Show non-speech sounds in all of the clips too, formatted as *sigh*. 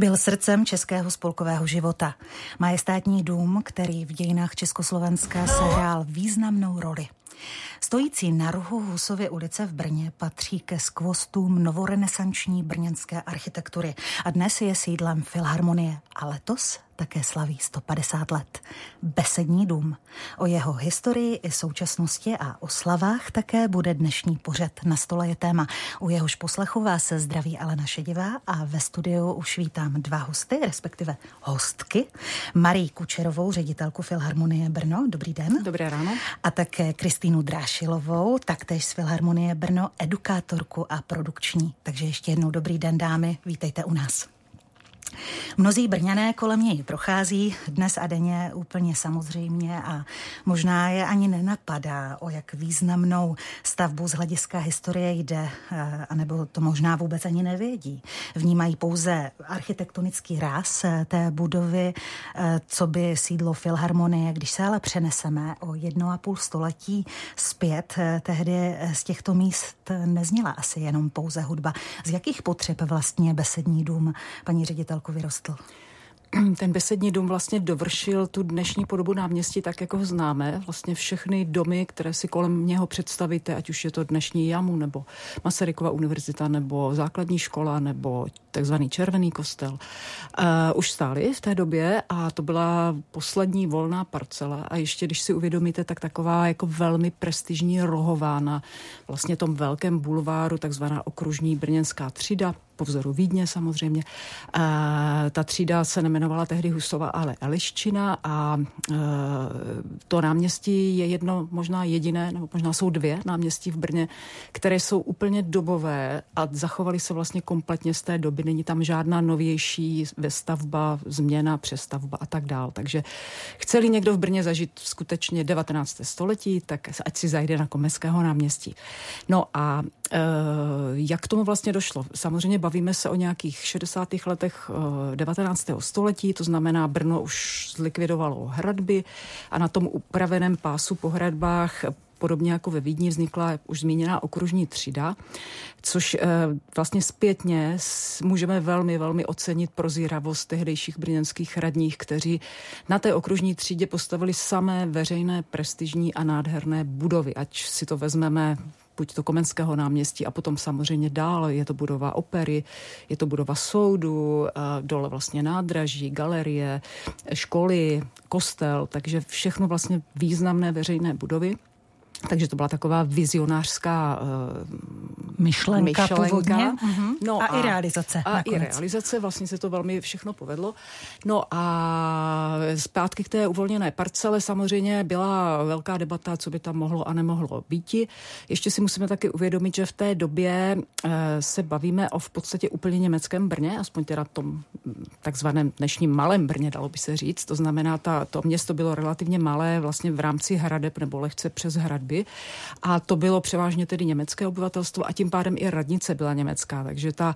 Byl srdcem českého spolkového života. Majestátní dům, který v dějinách Československa sehrál významnou roli. Stojící na rohu Husovy ulice v Brně patří ke skvostům novorenesanční brněnské architektury a dnes je sídlem Filharmonie a letos také slaví 150 let. Besední dům. O jeho historii i současnosti a o slavách také bude dnešní pořad. Na stole je téma. U jehož poslechu vás se zdraví Alena Šedivá a ve studiu už vítám dva hosty, respektive hostky. Marii Kučerovou, ředitelku Filharmonie Brno. Dobrý den. Dobré ráno. A také Kristýnu Drášilovou, taktéž z Filharmonie Brno, edukátorku a produkční. Takže ještě jednou dobrý den, dámy. Vítejte u nás. Mnozí Brňané kolem něj prochází dnes a denně úplně samozřejmě a možná je ani nenapadá, o jak významnou stavbu z hlediska historie jde, eh, anebo to možná vůbec ani nevědí. Vnímají pouze architektonický ráz eh, té budovy, eh, co by sídlo Filharmonie. Když se ale přeneseme o jedno a půl století zpět, tehdy z těchto míst nezněla asi jenom pouze hudba. Z jakých potřeb vlastně besední dům, paní ředitelko, vyrostl? *clears throat* ten besední dům vlastně dovršil tu dnešní podobu náměstí tak, jako ho známe. Vlastně všechny domy, které si kolem něho představíte, ať už je to dnešní jamu, nebo Masarykova univerzita, nebo základní škola, nebo takzvaný červený kostel, uh, už stály v té době a to byla poslední volná parcela a ještě, když si uvědomíte, tak taková jako velmi prestižní rohová na vlastně tom velkém bulváru, takzvaná okružní brněnská třída, po vzoru Vídně samozřejmě. E, ta třída se nemenovala tehdy Husova, ale Eliščina a e, to náměstí je jedno, možná jediné, nebo možná jsou dvě náměstí v Brně, které jsou úplně dobové a zachovaly se vlastně kompletně z té doby. Není tam žádná novější vestavba, změna, přestavba a tak dál. Takže chceli někdo v Brně zažít skutečně 19. století, tak ať si zajde na Komeského náměstí. No a e, jak tomu vlastně došlo? Samozřejmě bavíme se o nějakých 60. letech 19. Eh, století, to znamená Brno už zlikvidovalo hradby a na tom upraveném pásu po hradbách podobně jako ve Vídni vznikla už zmíněná okružní třída, což e, vlastně zpětně můžeme velmi, velmi ocenit prozíravost tehdejších brněnských radních, kteří na té okružní třídě postavili samé veřejné, prestižní a nádherné budovy. Ať si to vezmeme buď to Komenského náměstí a potom samozřejmě dál je to budova opery, je to budova soudu, dole vlastně nádraží, galerie, školy, kostel, takže všechno vlastně významné veřejné budovy. Takže to byla taková vizionářská uh, myšlenka, myšlenka. původně. Uh-huh. No a, a i realizace. A nakonec. i realizace, vlastně se to velmi všechno povedlo. No a zpátky k té uvolněné parcele samozřejmě byla velká debata, co by tam mohlo a nemohlo být. Ještě si musíme taky uvědomit, že v té době uh, se bavíme o v podstatě úplně německém Brně, aspoň teda tom takzvaném dnešním malém Brně, dalo by se říct. To znamená, ta, to město bylo relativně malé vlastně v rámci hradeb nebo lehce přes hradby hradby a to bylo převážně tedy německé obyvatelstvo a tím pádem i radnice byla německá, takže ta,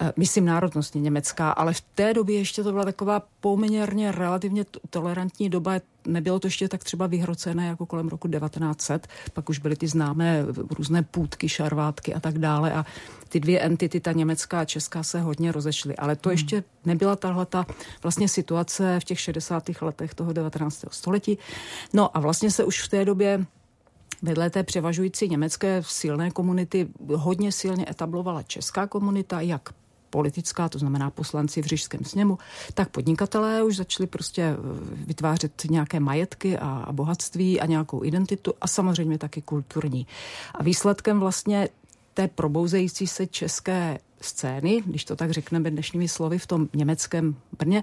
eh, myslím, národnostně německá, ale v té době ještě to byla taková poměrně relativně tolerantní doba, nebylo to ještě tak třeba vyhrocené jako kolem roku 1900, pak už byly ty známé různé půdky, šarvátky a tak dále a ty dvě entity, ta německá a česká, se hodně rozešly. Ale to hmm. ještě nebyla tahle ta vlastně situace v těch 60. letech toho 19. století. No a vlastně se už v té době vedle té převažující německé silné komunity hodně silně etablovala česká komunita, jak politická, to znamená poslanci v Řížském sněmu, tak podnikatelé už začali prostě eh, vytvářet nějaké majetky a, bohatství a nějakou identitu a samozřejmě taky kulturní. A výsledkem vlastně té probouzející se české scény, když to tak řekneme dnešními slovy, v tom německém Brně,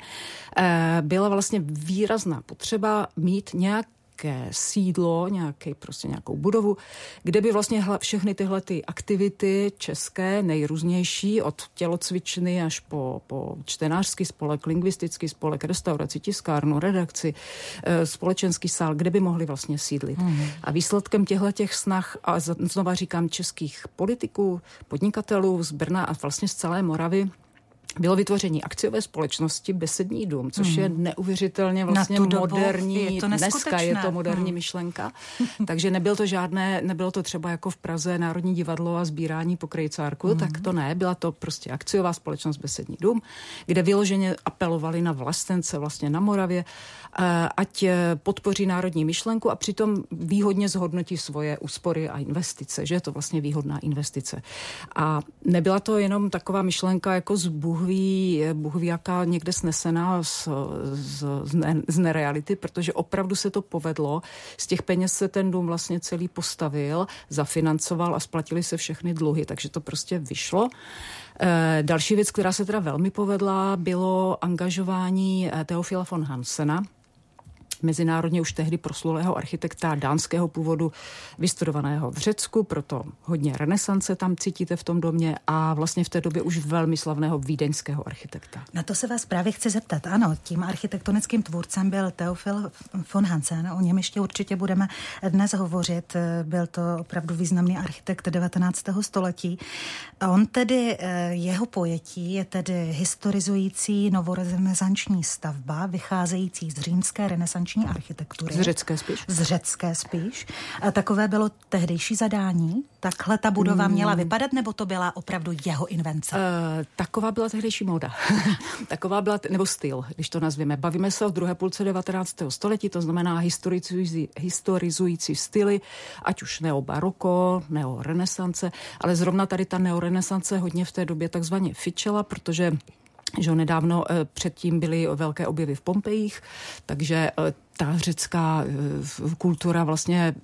eh, byla vlastně výrazná potřeba mít nějak nějaké sídlo, nějaký, prostě nějakou budovu, kde by vlastně všechny tyhle ty aktivity české, nejrůznější, od tělocvičny až po, po čtenářský spolek, lingvistický spolek, restauraci, tiskárnu, redakci, eh, společenský sál, kde by mohli vlastně sídlit. Mm. A výsledkem těchto těch snah, a znova říkám českých politiků, podnikatelů z Brna a vlastně z celé Moravy, bylo vytvoření akciové společnosti Besední dům, což hmm. je neuvěřitelně vlastně moderní, je to dneska je to moderní hmm. myšlenka. *laughs* Takže nebyl to žádné, nebylo to třeba jako v Praze Národní divadlo a sbírání po krejcárku, hmm. tak to ne, byla to prostě akciová společnost Besední dům, kde vyloženě apelovali na vlastence vlastně na Moravě, ať eh, podpoří národní myšlenku a přitom výhodně zhodnotí svoje úspory a investice, že je to vlastně výhodná investice. A nebyla to jenom taková myšlenka jako z Bůh ví, Bůh ví jaká někde snesená z, z, z, ne, z nereality, protože opravdu se to povedlo. Z těch peněz se ten dům vlastně celý postavil, zafinancoval a splatili se všechny dluhy, takže to prostě vyšlo. E, další věc, která se teda velmi povedla, bylo angažování Teofila von Hansena, mezinárodně už tehdy proslulého architekta dánského původu, vystudovaného v Řecku, proto hodně renesance tam cítíte v tom domě a vlastně v té době už velmi slavného vídeňského architekta. Na to se vás právě chci zeptat. Ano, tím architektonickým tvůrcem byl Teofil von Hansen, o něm ještě určitě budeme dnes hovořit. Byl to opravdu významný architekt 19. století. A on tedy, eh, jeho pojetí je tedy historizující novorenesanční stavba, vycházející z římské renesanční renesanční architektury. Z řecké spíš? Z řecké spíš. A takové bylo tehdejší zadání? Takhle ta budova hmm. měla vypadat, nebo to byla opravdu jeho invence? Uh, taková byla tehdejší móda. *laughs* taková byla, nebo styl, když to nazveme. Bavíme se o druhé půlce 19. století, to znamená historizující, historizující styly, ať už neobaroko, neorenesance, ale zrovna tady ta neorenesance hodně v té době takzvaně fičela, protože že nedávno eh, předtím byly velké objevy v Pompejích, takže eh, ta řecká eh, kultura vlastně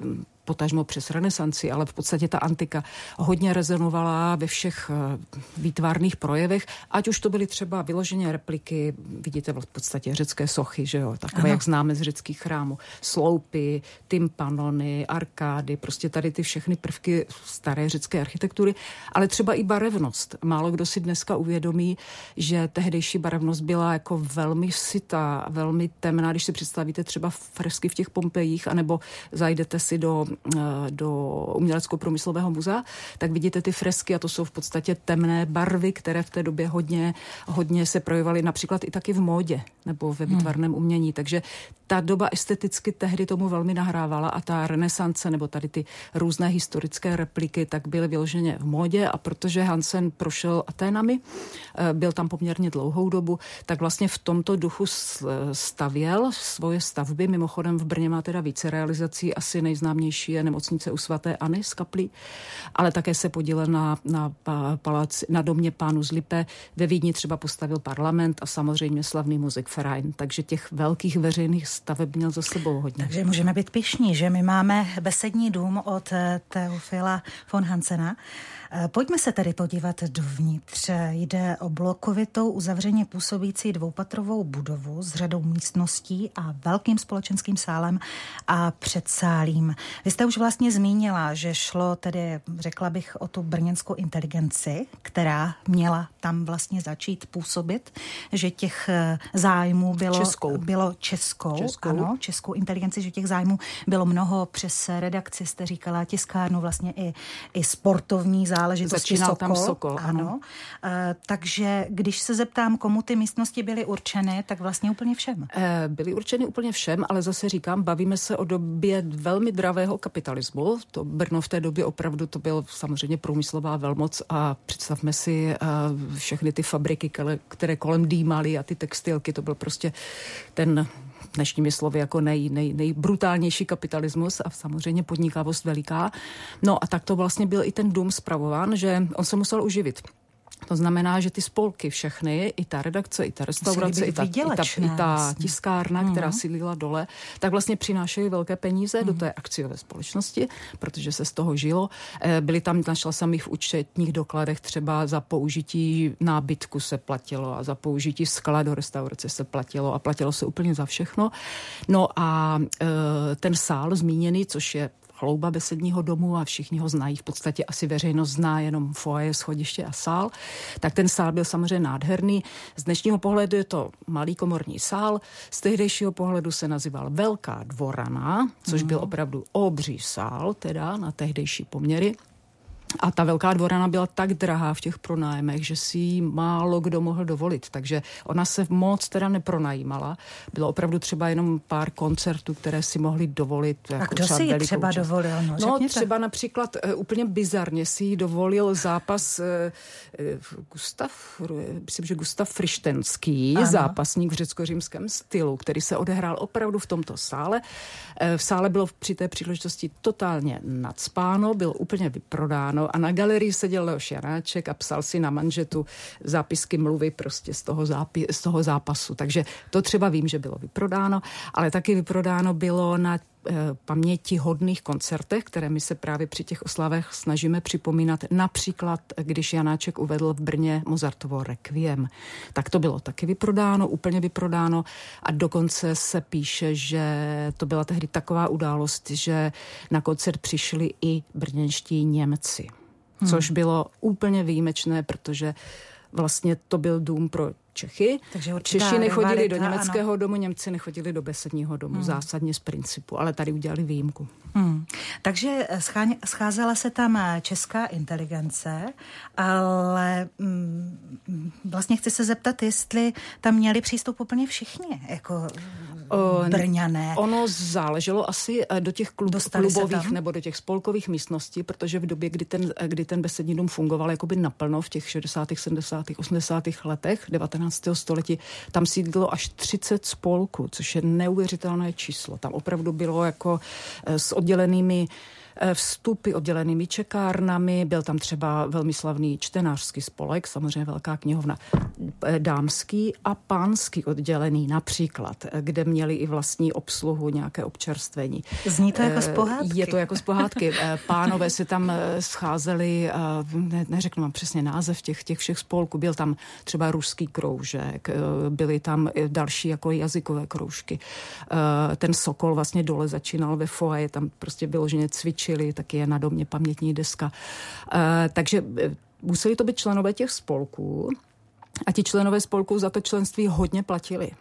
potažmo přes renesanci, ale v podstatě ta antika hodně rezonovala ve všech eh, výtvarných projevech, ať už to byly třeba vyloženě repliky, vidíte v podstatě řecké sochy, že jo, takové, ano. jak známe z řeckých chrámů, sloupy, tympanony, arkády, prostě tady ty všechny prvky staré řecké architektury, ale třeba i barevnost. Málo kdo si dneska uvědomí, že tehdejší barevnost byla jako velmi sitá, velmi temná, když si představíte třeba fresky v těch Pompejích, anebo zajdete si do do umělecko-průmyslového muzea, tak vidíte ty fresky a to jsou v podstatě temné barvy, které v té době hodně, hodně se projevovaly například i taky v módě nebo ve hmm. výtvarném umění. Takže ta doba esteticky tehdy tomu velmi nahrávala a ta renesance nebo tady ty různé historické repliky tak byly vyloženě v módě a protože Hansen prošel Aténami, eh, byl tam poměrně dlouhou dobu, tak vlastně v tomto duchu stavěl svoje stavby. Mimochodem v Brně má teda více realizací, asi nejznámější je nemocnice u svatéAny z Kaplí, ale také se podílel na, na, palác, na domě pánu z Lipe. Ve Vídni třeba postavil parlament a samozřejmě slavný muzik Verein, takže těch velkých veřejných staveb měl za sebou hodně. Takže můžeme být pišní, že my máme besední dům od eh, Teofila von Hansena. Eh, pojďme se tedy podívat dovnitř. Jde o blokovitou uzavřeně působící dvoupatrovou budovu s řadou místností a velkým společenským sálem a předsálím. Vy jste už vlastně zmínila, že šlo tedy, řekla bych, o tu brněnskou inteligenci, která měla tam vlastně začít působit, že těch eh, zájmů bylo českou, bylo českou, českou. ano, českou inteligenci, že těch zájmů bylo mnoho přes redakci, jste říkala, tiskárnu, vlastně i, i sportovní zájmy záležitosti Začínal Sokol. tam Sokol, ano. ano. Uh, takže když se zeptám, komu ty místnosti byly určeny, tak vlastně úplně všem. Uh, byly určeny úplně všem, ale zase říkám, bavíme se o době velmi dravého kapitalismu. To Brno v té době opravdu to byl samozřejmě průmyslová velmoc a představme si uh, všechny ty fabriky, které kolem dýmaly a ty textilky, to byl prostě ten dnešními slovy jako nej, nej, nejbrutálnější kapitalismus a samozřejmě podnikavost veliká. No a tak to vlastně byl i ten dům zpravován, že on se musel uživit. To znamená, že ty spolky všechny, i ta redakce, i ta restaurace, i ta, i ta, i ta tiskárna, mm. která sílila dole, tak vlastně přinášejí velké peníze mm. do mhm. té akciové společnosti, protože se z toho žilo. Eh, byly tam, našla jsem jich v účetních dokladech, třeba za použití nábytku se platilo a za použití skla do restaurace se platilo a platilo se úplně za všechno. No a e, ten sál zmíněný, což je chlouba besedního domu a všichni ho znají. V podstatě asi veřejnost zná jenom foaje, schodiště a sál. Tak ten sál byl samozřejmě nádherný. Z dnešního pohledu je to malý komorní sál. Z tehdejšího pohledu se nazýval Velká dvorana, což byl mhm. opravdu obří sál, teda na tehdejší poměry. A ta velká dvorana byla tak drahá v těch pronájmech, že si ji málo kdo mohl dovolit. Takže ona se moc teda nepronajímala. Bylo opravdu třeba jenom pár koncertů, které si mohli dovolit. A jako kdo si ji třeba čas. dovolil? No, no třeba například uh, úplně bizarně si ji dovolil zápas uh, Gustav, myslím, že Gustav Frištenský, ano. zápasník v řecko-římském stylu, který se odehrál opravdu v tomto sále. Uh, v sále bylo při té příležitosti totálně nadspáno, byl úplně vyprodáno a na galerii seděl Leoš Janáček a psal si na manžetu zápisky mluvy prostě z toho, zápi- z toho zápasu. Takže to třeba vím, že bylo vyprodáno, ale taky vyprodáno bylo na paměti hodných koncertech, které my se právě při těch oslavech snažíme připomínat. Například, když Janáček uvedl v Brně Mozartovo Requiem. Tak to bylo taky vyprodáno, úplně vyprodáno a dokonce se píše, že to byla tehdy taková událost, že na koncert přišli i brněnští Němci hmm. což bylo úplně výjimečné, protože vlastně to byl dům pro Čechy. Takže Češi nechodili rivalita, do německého ano. domu, Němci nechodili do besedního domu, hmm. zásadně z principu, ale tady udělali výjimku. Hmm. Takže scházela se tam česká inteligence, ale mm, vlastně chci se zeptat, jestli tam měli přístup úplně všichni, jako Brňané. Ono záleželo asi eh, do těch klub, klubových nebo do těch spolkových místností, protože v době, kdy ten, eh, kdy ten besední dům fungoval jakoby naplno v těch 60., 70., 80. letech 19. století, tam sídlilo až 30 spolků, což je neuvěřitelné číslo. Tam opravdu bylo jako s oddělenými Eh, vstupy oddělenými čekárnami, byl tam třeba velmi slavný čtenářský spolek, samozřejmě velká knihovna, eh, dámský a pánský oddělený například, eh, kde měli i vlastní obsluhu, nějaké občerstvení. Zní to jako z pohádky. Je to jako z pohádky. Pánové se tam scházeli, ne, neřeknu vám přesně název těch, těch všech spolků, byl tam třeba ruský kroužek, byly tam další jako jazykové kroužky. Ten Sokol vlastně dole začínal ve foaje, tam prostě bylo že cvičení čili taky je na domě pamětní deska. E, takže eh, museli to být členové těch spolků a ti členové spolků za to členství hodně platili.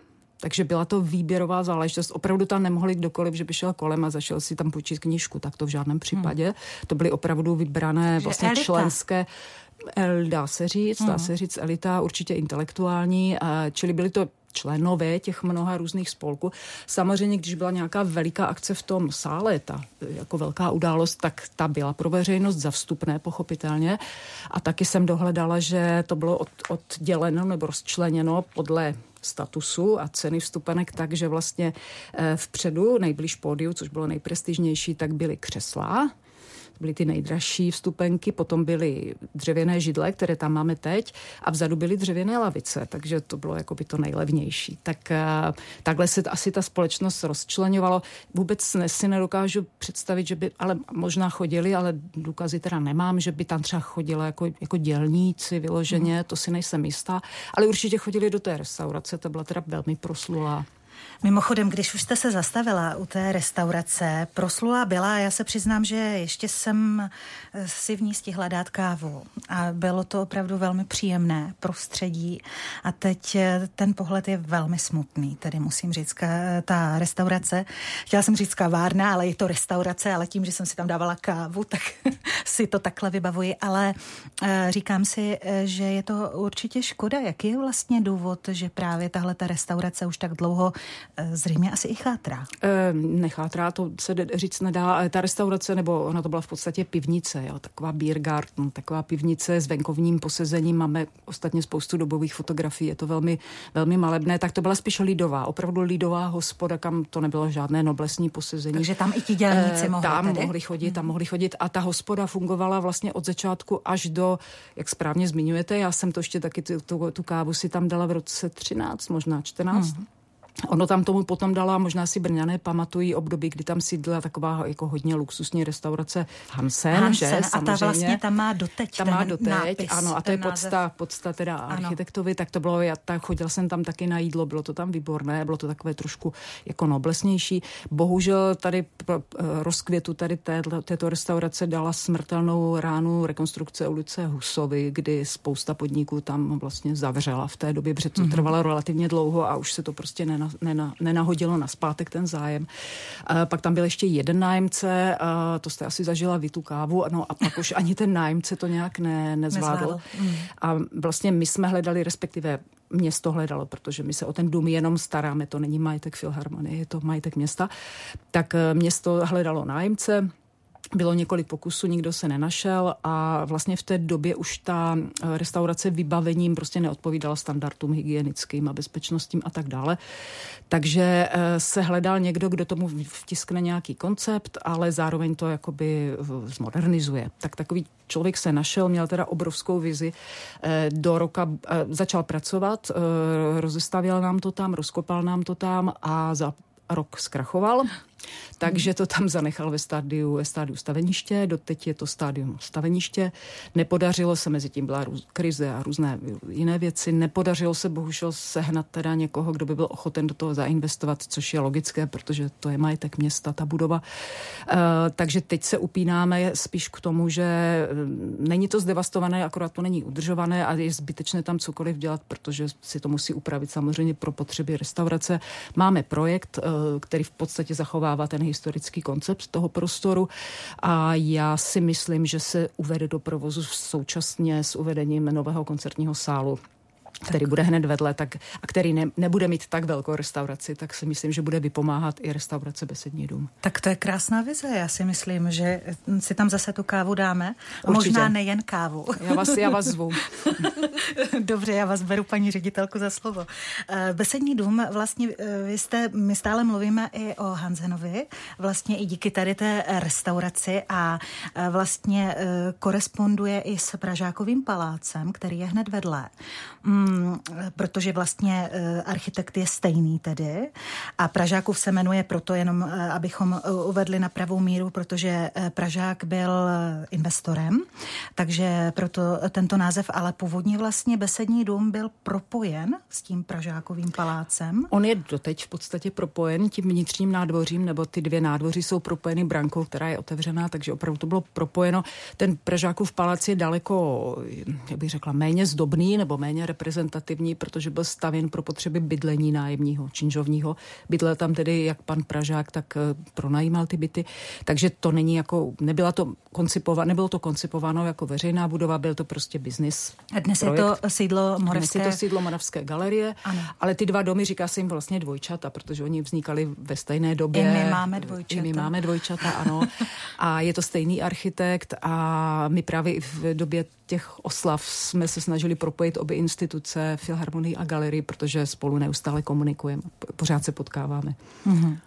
Takže byla to výběrová záležitost. Opravdu tam nemohli kdokoliv, že by šel kolem a zašel si tam půjčit knížku, tak to v žádném případě. Hmm. To byly opravdu vybrané vlastně elita. členské dá se říct, dá hmm. se říct elita, určitě intelektuální, čili byly to členové těch mnoha různých spolků. Samozřejmě, když byla nějaká veliká akce v tom sále, ta jako velká událost, tak ta byla pro veřejnost za vstupné, pochopitelně. A taky jsem dohledala, že to bylo od, odděleno nebo rozčleněno podle statusu a ceny vstupenek tak, že vlastně eh, vpředu, nejblíž pódiu, což bylo nejprestižnější, tak byly křesla, byly ty nejdražší vstupenky, potom byly dřevěné židle, které tam máme teď a vzadu byly dřevěné lavice, takže to bylo jako by to nejlevnější. Tak eh, takhle se asi ta společnost rozčlenovalo. Vůbec si nedokážu představit, že by, ale možná chodili, ale důkazy teda nemám, že by tam třeba chodila jako, jako dělníci vyloženě, hmm. to si nejsem jistá, ale určitě chodili do té restaurace, to byla teda velmi proslulá. Mimochodem, když už jste se zastavila u té restaurace, proslula byla, já se přiznám, že ještě jsem eh, si v ní stihla dát kávu. A bylo to opravdu velmi příjemné prostředí. A teď eh, ten pohled je velmi smutný, tedy musím říct, ta restaurace, chtěla jsem říct kavárna, ale je to restaurace, ale tím, že jsem si tam dávala kávu, *laughs* tak si to takhle vybavuji, ale eh, říkám si, že je to určitě škoda. Jaký je vlastně důvod, že právě tahle ta restaurace už tak dlouho Eh, zřejmě asi i chátrá. E, nechátrá, to se říct nedá. Ta restaurace, nebo ona to byla v podstatě pivnice, jo, taková beer garden, taková pivnice s venkovním posezením. Máme ostatně spoustu dobových fotografií, je to velmi, velmi malebné. Tak to byla spíš lidová, opravdu lidová hospoda, kam to nebylo žádné noblesní posezení. Takže tam i ti dělníci mohli Tam mohli chodit, tam hmm. mohli chodit a ta hospoda fungovala vlastně od začátku až do, jak správně zmiňujete, já jsem to ještě taky tu, tu, tu kávu si tam dala v roce 13, možná 14. Hmm. Ono tam tomu potom dala, možná si Brňané pamatují období, kdy tam sídla taková jako hodně luxusní restaurace Hansen, Hansen že, a ta vlastně tam má doteď Tam má doteď, nápis, ano, a to je podsta, podsta teda ano. architektovi, tak to bylo, já tak chodil jsem tam taky na jídlo, bylo to tam výborné, bylo to takové trošku jako noblesnější. Bohužel tady pro, rozkvětu tady této, této restaurace dala smrtelnou ránu rekonstrukce ulice Husovy, kdy spousta podniků tam vlastně zavřela v té době, protože to mm-hmm. trvalo relativně dlouho a už se to prostě nenašlo nena, nena, nenahodilo na zpátek ten zájem. A pak tam byl ještě jeden nájemce, a to jste asi zažila vy tu kávu, no a pak už ani ten nájemce to nějak ne, nezvládl. nezvládl. Mm. A vlastně my jsme hledali, respektive město hledalo, protože my se o ten dům jenom staráme, to není majetek Filharmonie, je to majetek města, tak eh, město hledalo nájemce, bylo několik pokusů, nikdo se nenašel a vlastně v té době už ta eh, restaurace vybavením prostě neodpovídala standardům hygienickým a bezpečnostním a tak dále. Takže eh, se hledal někdo, kdo tomu vtiskne nějaký koncept, ale zároveň to jakoby zmodernizuje. Tak takový člověk se našel, měl teda obrovskou vizi. Eh, do roka začal pracovat, rozestavěl nám to tam, rozkopal nám to tam a za rok zkrachoval. Takže to tam zanechal ve stádiu, ve stádiu staveniště, doteď je to stádium staveniště. Nepodařilo se, mezi tím byla růz, krize a různé jiné věci, nepodařilo se bohužel sehnat teda někoho, kdo by byl ochoten do toho zainvestovat, což je logické, protože to je majetek města, ta budova. Uh, takže teď se upínáme spíš k tomu, že eh, není to zdevastované, akorát to není udržované a je zbytečné tam cokoliv dělat, protože si to musí upravit samozřejmě pro potřeby restaurace. Máme projekt, uh, který v podstatě zachová zachovává ten historický koncept toho prostoru. A já si myslím, že se uvede do provozu současně s uvedením nového koncertního sálu který bude hned vedle, tak, a který ne, nebude mít tak velkou restauraci, tak si myslím, že bude vypomáhat i restaurace Besední dům. Tak to je krásná vize. Já si myslím, že si tam zase tu kávu dáme. A možná nejen kávu. Já vás, já vás zvu. *laughs* Dobře, já vás beru, paní ředitelku, za slovo. Eh, Besední dům, vlastně eh, vy jste, my stále mluvíme i o Hanzenovi, vlastně i díky tady té restauraci a eh, vlastně koresponduje i s Pražákovým palácem, který je hned vedle. Mm, protože vlastně eh, architekt je stejný tedy a Pražákův se jmenuje proto jenom, eh, abychom eh, uvedli na pravou míru, protože Pražák byl investorem, takže proto tento název, ale původně vlastně Besední dům byl propojen s tím Pražákovým palácem. On je doteď v podstatě propojen tím vnitřním nádvořím, nebo ty dvě nádvoří jsou propojeny brankou, která je otevřená, takže opravdu to bylo propojeno. Ten Pražákův palác je daleko, jak bych řekla, méně zdobný nebo méně reprezentativní reprezentativní, protože byl stavěn pro potřeby bydlení nájemního, činžovního. Bydlel tam tedy jak pan Pražák, tak eh, pronajímal ty byty. Takže to není jako, nebyla to koncipováno, nebylo to koncipováno jako veřejná budova, byl to prostě biznis. A dnes projekt. je to sídlo Moravské. Dnes je to sídlo Moravské galerie, ano. ale ty dva domy říká se jim vlastně dvojčata, protože oni vznikali ve stejné době. I my máme dvojčata. I my máme dvojčata, ano. A je to stejný architekt a my právě i v době těch oslav jsme se snažili propojit obě instituce, Filharmonii a galerii, protože spolu neustále komunikujeme, pořád se potkáváme. Mm-hmm.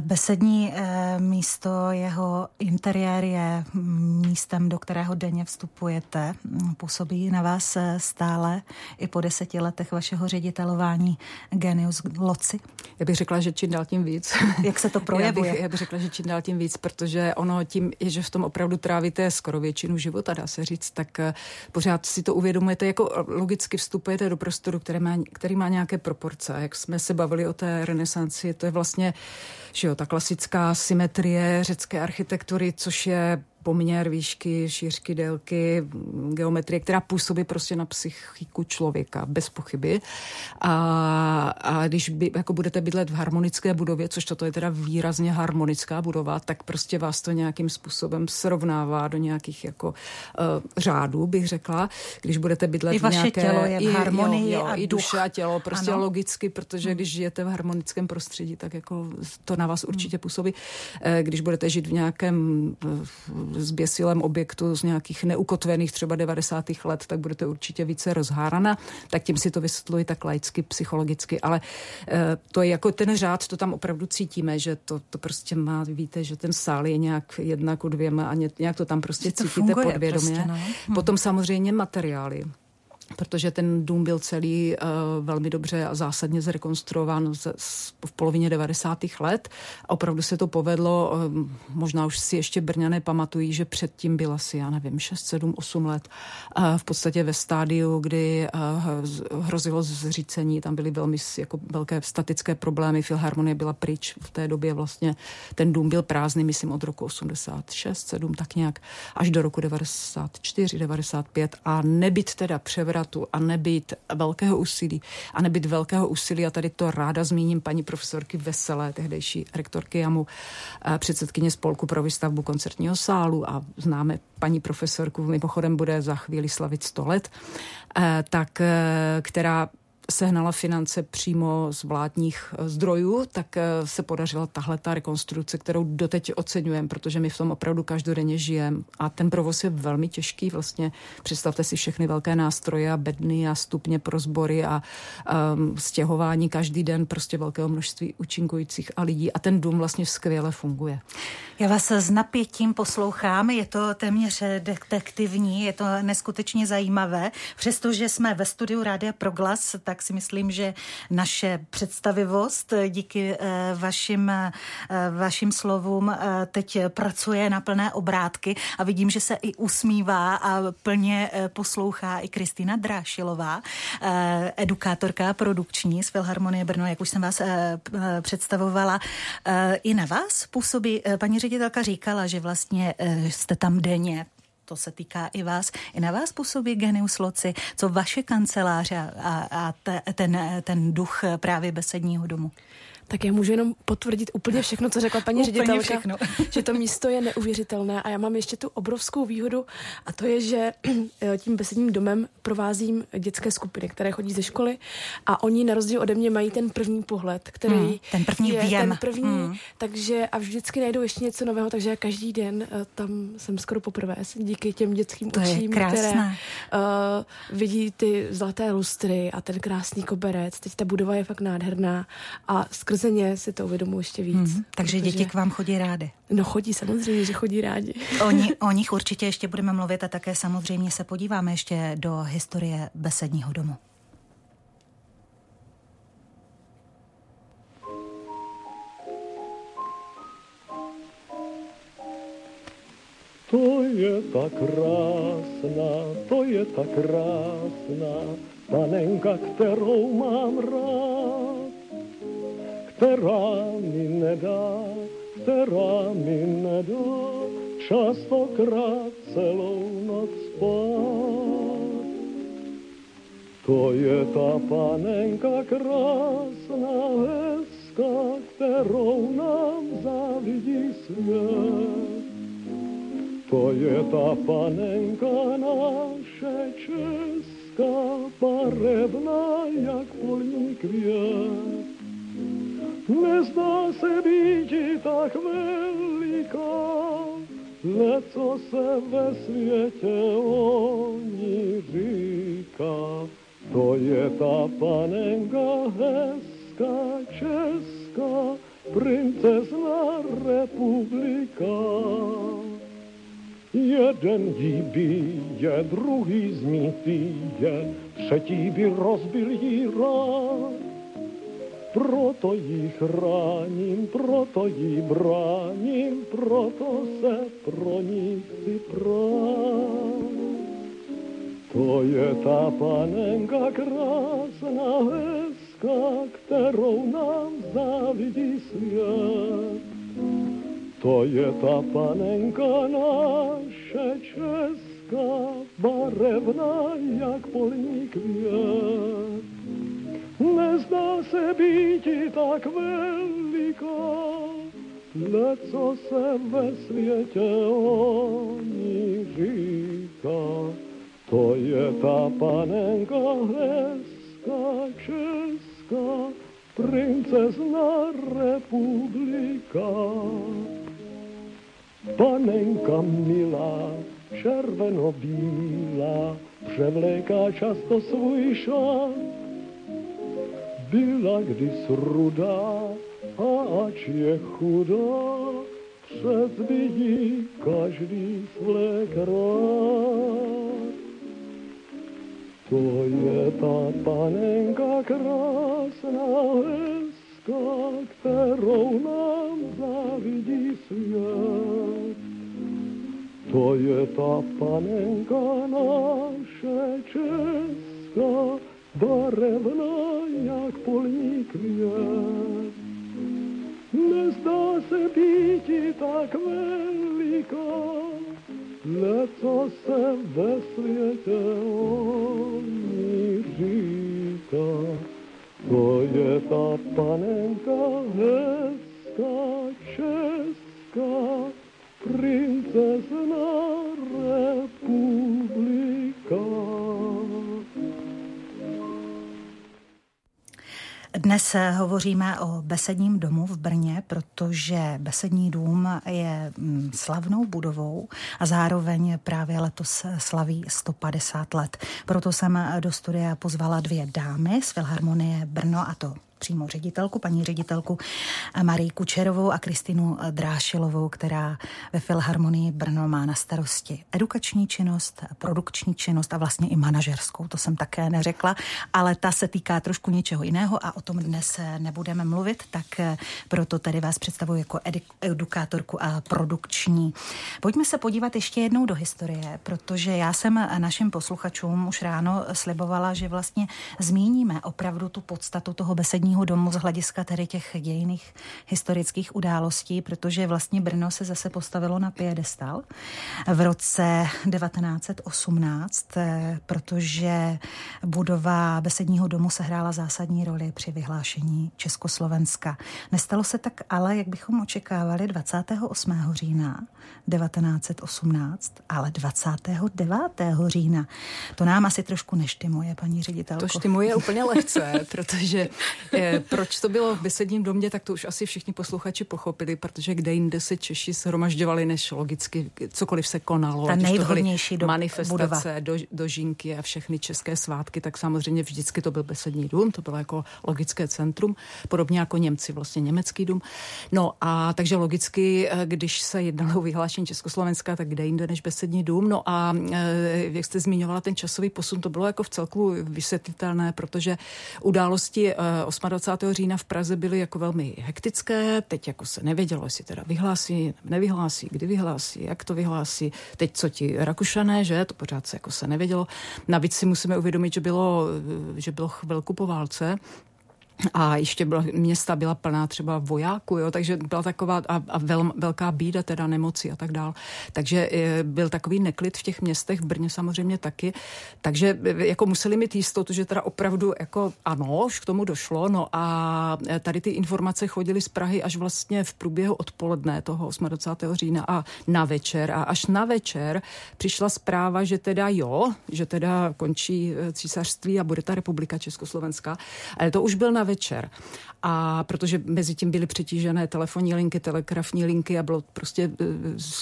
Besední eh, místo, jeho interiér je místem, do kterého denně vstupujete. Působí na vás eh, stále i po deseti letech vašeho ředitelování Genius Loci? Já bych řekla, že čím dál tím víc. *laughs* Jak se to projevuje? Já bych, já bych řekla, že čím dál tím víc, protože ono tím, je, že v tom opravdu trávíte skoro většinu života, dá se říct, tak eh, pořád si to uvědomujete, jako logicky vstupujete do prostoru, který má, který má nějaké proporce. Jak jsme se bavili o té renesanci, to je vlastně že jo, ta klasická symetrie řecké architektury, což je poměr výšky, šířky, délky, geometrie, která působí prostě na psychiku člověka, bez pochyby. A, a když by, jako budete bydlet v harmonické budově, což toto je teda výrazně harmonická budova, tak prostě vás to nějakým způsobem srovnává do nějakých jako uh, řádů, bych řekla. Když budete bydlet I v nějaké... tělo je v harmonii jo, jo, a i duše a tělo, prostě ano. logicky, protože hmm. když žijete v harmonickém prostředí, tak jako to na vás určitě působí. Eh, když budete žít v nějakém zběsilém objektu z nějakých neukotvených třeba 90. let, tak budete určitě více rozhárana. Tak tím si to vysvětluji tak laicky, psychologicky. Ale e, to je jako ten řád, to tam opravdu cítíme, že to, to prostě má, víte, že ten sál je nějak jedna ku dvěma a nějak to tam prostě to cítíte podvědomě. Prostě, no. Hm. Potom samozřejmě materiály protože ten dům byl celý uh, velmi dobře a zásadně zrekonstruován z, z, v polovině 90. let. Opravdu se to povedlo, uh, možná už si ještě Brňané pamatují, že předtím byl asi, já nevím, 6, 7, 8 let uh, v podstatě ve stádiu, kdy uh, hrozilo zřícení, tam byly velmi jako velké statické problémy, Filharmonie byla pryč v té době vlastně, ten dům byl prázdný, myslím od roku 86, 7, tak nějak, až do roku 94, 95 a nebyt teda převeden převratu a nebyt velkého úsilí. A nebyt velkého úsilí a tady to ráda zmíním paní profesorky Veselé, tehdejší rektorky Jamu, eh, předsedkyně spolku pro výstavbu koncertního sálu. A známe paní profesorku, mimochodem bude za chvíli slavit 100 let, eh, tak která sehnala finance přímo z vládních eh, zdrojů, tak eh, se podařila tahle ta rekonstrukce, kterou doteď oceňujeme, protože my v tom opravdu každodenně žijeme. A ten provoz je velmi těžký. Vlastně představte si všechny velké nástroje a bedny a stupně pro sbory a um, stěhování každý den prostě velkého množství účinkujících a lidí. A ten dům vlastně skvěle funguje. Já vás s napětím poslouchám, je to téměř detektivní, je to neskutečně zajímavé. Přestože jsme ve studiu Rádia Proglas, tak si myslím, že naše představivost díky eh, vašim, eh, vašim slovům eh, teď pracuje na plné obrátky a vidím, že se i usmívá a plně poslouchá i Kristýna Drášilová, edukátorka produkční z Filharmonie Brno, jak už jsem vás představovala. I na vás působí, paní ředitelka říkala, že vlastně jste tam denně, to se týká i vás, i na vás působí Genius Loci, co vaše kanceláře a, a te, ten, ten duch právě besedního domu? Tak já můžu jenom potvrdit úplně všechno, co řekla paní ředitelka, všechno. že to místo je neuvěřitelné a já mám ještě tu obrovskou výhodu a to je, že eh, tím besedním domem provázím dětské skupiny, které chodí ze školy a oni na rozdíl ode mě mají ten první pohled, který hmm, ten první je věm. ten první, hmm. takže a vždycky najdou ještě něco nového, takže já každý den uh, tam jsem skoro poprvé díky těm dětským to očím, které uh, vidí ty zlaté lustry a ten krásný koberec. Teď ta budova je fakt nádherná a skrze přirozeně si to uvědomuji ještě víc. Hmm, takže protože... děti k vám chodí rády. No chodí samozřejmě, že chodí rádi. Oni, *laughs* o nich určitě ještě budeme mluvit a také samozřejmě se podíváme ještě do historie besedního domu. To je tak krásná, to je tak krásná, panenka, kterou mám rád která mi nedá, která mi nedá častokrát celou noc spát. To je ta panenka krásná, hezká, kterou nám závidí svět. To je ta panenka naše česká, barevná jak polní květ. Nezdá se být tak veliká, co se ve světě o ní říká. To je ta panenka hezká, česká, princezna republika. Jeden jí bije, druhý zmítý je, třetí by rozbil jí rád. Proto jí chráním, proto jí bráním, proto se pro ní chci prát. To je ta panenka krásná, hezká, kterou nám závidí svět. To je ta panenka naše česká, barevná jak polní květ. Nezdá se být tak veliká, le co se ve světě o ní říká. To je ta panenka hezká, česká, princezna republika. Panenka milá, červeno-bílá, převléká často svůj šat byla kdys rudá a ač je chudá, před vidí každý své krát. To je ta panenka krásná, hezká, kterou nám závidí svět. To je ta panenka naše česká, barevná jak polní květ. Nezdá se býti tak veliká, co se ve světě o hezká, to je ta panenka hezká, česká, princezna republika. Dnes hovoříme o Besedním domu v Brně, protože Besední dům je mm, slavnou budovou a zároveň právě letos slaví 150 let. Proto jsem do studia pozvala dvě dámy z Filharmonie Brno a to přímo ředitelku, paní ředitelku Marii Kučerovou a Kristinu Drášilovou, která ve Filharmonii Brno má na starosti edukační činnost, produkční činnost a vlastně i manažerskou. To jsem také neřekla, ale ta se týká trošku něčeho jiného a o tom dnes nebudeme mluvit, tak proto tady vás představuji jako edukátorku a produkční. Pojďme se podívat ještě jednou do historie, protože já jsem našim posluchačům už ráno slibovala, že vlastně zmíníme opravdu tu podstatu toho besedního Národního domu z hlediska tady těch dějiných historických událostí, protože vlastně Brno se zase postavilo na piedestal v roce 1918, eh, protože budova Besedního domu sehrála zásadní roli při vyhlášení Československa. Nestalo se tak ale, jak bychom očekávali, 28. října 1918, ale 29. října. To nám asi trošku neštimuje, paní ředitelko. To štimuje úplně lehce, *laughs* protože proč to bylo v besedním domě, tak to už asi všichni posluchači pochopili, protože kde jinde se Češi shromažďovali, než logicky cokoliv se konalo. Ta nejvhodnější do, manifestace, do, do Žinky a všechny české svátky, tak samozřejmě vždycky to byl besední dům, to bylo jako logické centrum, podobně jako Němci, vlastně německý dům. No a takže logicky, eh, když se jednalo o vyhlášení Československa, tak kde jinde než besední dům. No a eh, jak jste zmiňovala ten časový posun, to bylo jako v celku vysvětlitelné, protože události 28. Eh, října v Praze byly jako velmi hektické, teď jako se nevědělo, jestli teda vyhlásí, nevyhlásí, kdy vyhlásí, jak to vyhlásí, teď co ti Rakušané, že, to pořád se jako se nevědělo. Navíc si musíme uvědomit, že bylo, že bylo chvilku po válce, a ještě byla, města byla plná třeba vojáků, jo, takže byla taková a, a vel, velká bída, teda nemoci a tak dál. Takže e, byl takový neklid v těch městech, v Brně samozřejmě taky. Takže e, jako museli mít jistotu, že teda opravdu jako ano, už k tomu došlo. No a e, tady ty informace chodily z Prahy až vlastně v průběhu odpoledne toho 28. října a na večer. A až na večer přišla zpráva, že teda jo, že teda končí císařství a bude ta republika Československá. Ale to už byl na večer. A protože mezi tím byly přetížené telefonní linky, telegrafní linky a bylo prostě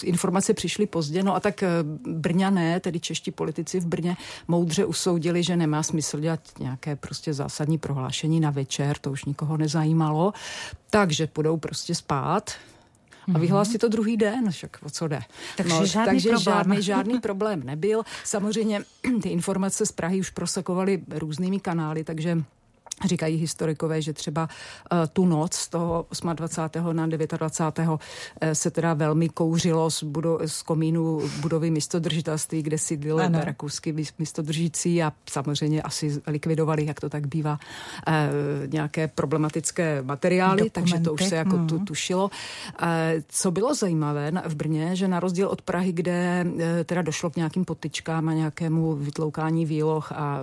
e, informace přišly pozdě. No a tak e, Brňané, tedy čeští politici v Brně, moudře usoudili, že nemá smysl dělat nějaké prostě zásadní prohlášení na večer, to už nikoho nezajímalo. Takže půjdou prostě spát, a mhm. vyhlásí to druhý den, však o co jde. Takže, no, žádný, takže problém. žádný, *laughs* žádný problém nebyl. Samozřejmě ty informace z Prahy už prosakovaly různými kanály, takže Říkají historikové, že třeba uh, tu noc z toho 28. na 29. Uh, eh, se teda velmi kouřilo z, budo- z komínu budovy místodržitelství, kde sídlil rakouský místodržící a samozřejmě asi likvidovali, jak to tak bývá, uh, nějaké problematické materiály, Dokumenty. takže to už se jako tu, mhm. tušilo. Co bylo zajímavé v Brně, že na rozdíl od Prahy, kde teda došlo k nějakým potyčkám a nějakému vytloukání výloh a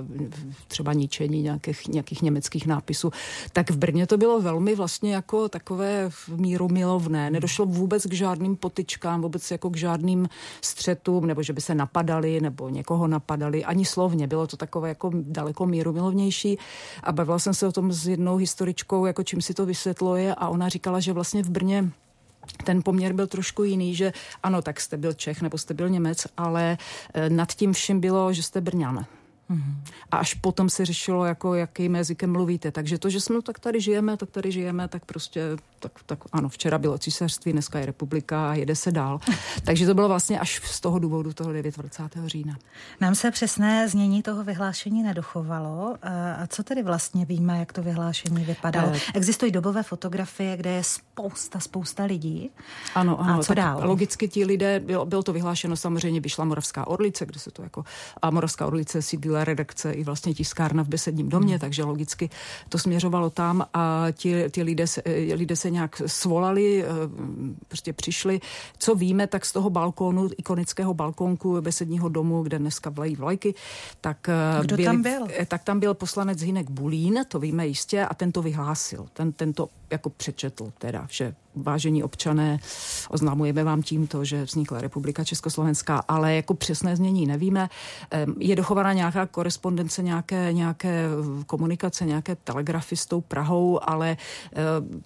třeba ničení nějakých, nějakých německých německých nápisů, tak v Brně to bylo velmi vlastně jako takové míru milovné. Nedošlo vůbec k žádným potyčkám, vůbec jako k žádným střetům, nebo že by se napadali, nebo někoho napadali, ani slovně. Bylo to takové jako daleko míru milovnější. A bavila jsem se o tom s jednou historičkou, jako čím si to vysvětluje a ona říkala, že vlastně v Brně ten poměr byl trošku jiný, že ano, tak jste byl Čech nebo jste byl Němec, ale eh, nad tím vším bylo, že jste Brňan. A až potom se řešilo, jako jakým jazykem mluvíte. Takže to, že jsme tak tady žijeme, tak tady žijeme, tak prostě, tak, tak ano, včera bylo císařství, dneska je republika a jede se dál. *laughs* Takže to bylo vlastně až z toho důvodu toho 29. října. Nám se přesné znění toho vyhlášení nedochovalo. A co tedy vlastně víme, jak to vyhlášení vypadalo? Eh. Existují dobové fotografie, kde je spousta, spousta lidí. Ano, ano. A co dál? Logicky ti lidé, bylo, bylo to vyhlášeno samozřejmě, vyšla Moravská Orlice, kde se to jako, a Moravská Orlice sídlila sídlila redakce i vlastně tiskárna v Besedním domě, hmm. takže logicky to směřovalo tam a ti, ti lidé, se, lidé se nějak svolali, prostě přišli. Co víme, tak z toho balkónu, ikonického balkónku Besedního domu, kde dneska vlají vlajky, tak, Kdo byli, tam byl? tak tam byl poslanec Hinek Bulín, to víme jistě, a ten to vyhlásil. Ten, ten to jako přečetl teda, že vážení občané, oznamujeme vám tímto, že vznikla republika Československá, ale jako přesné znění nevíme. Je dochovaná nějaká korespondence, nějaké, nějaké komunikace, nějaké telegrafy s tou Prahou, ale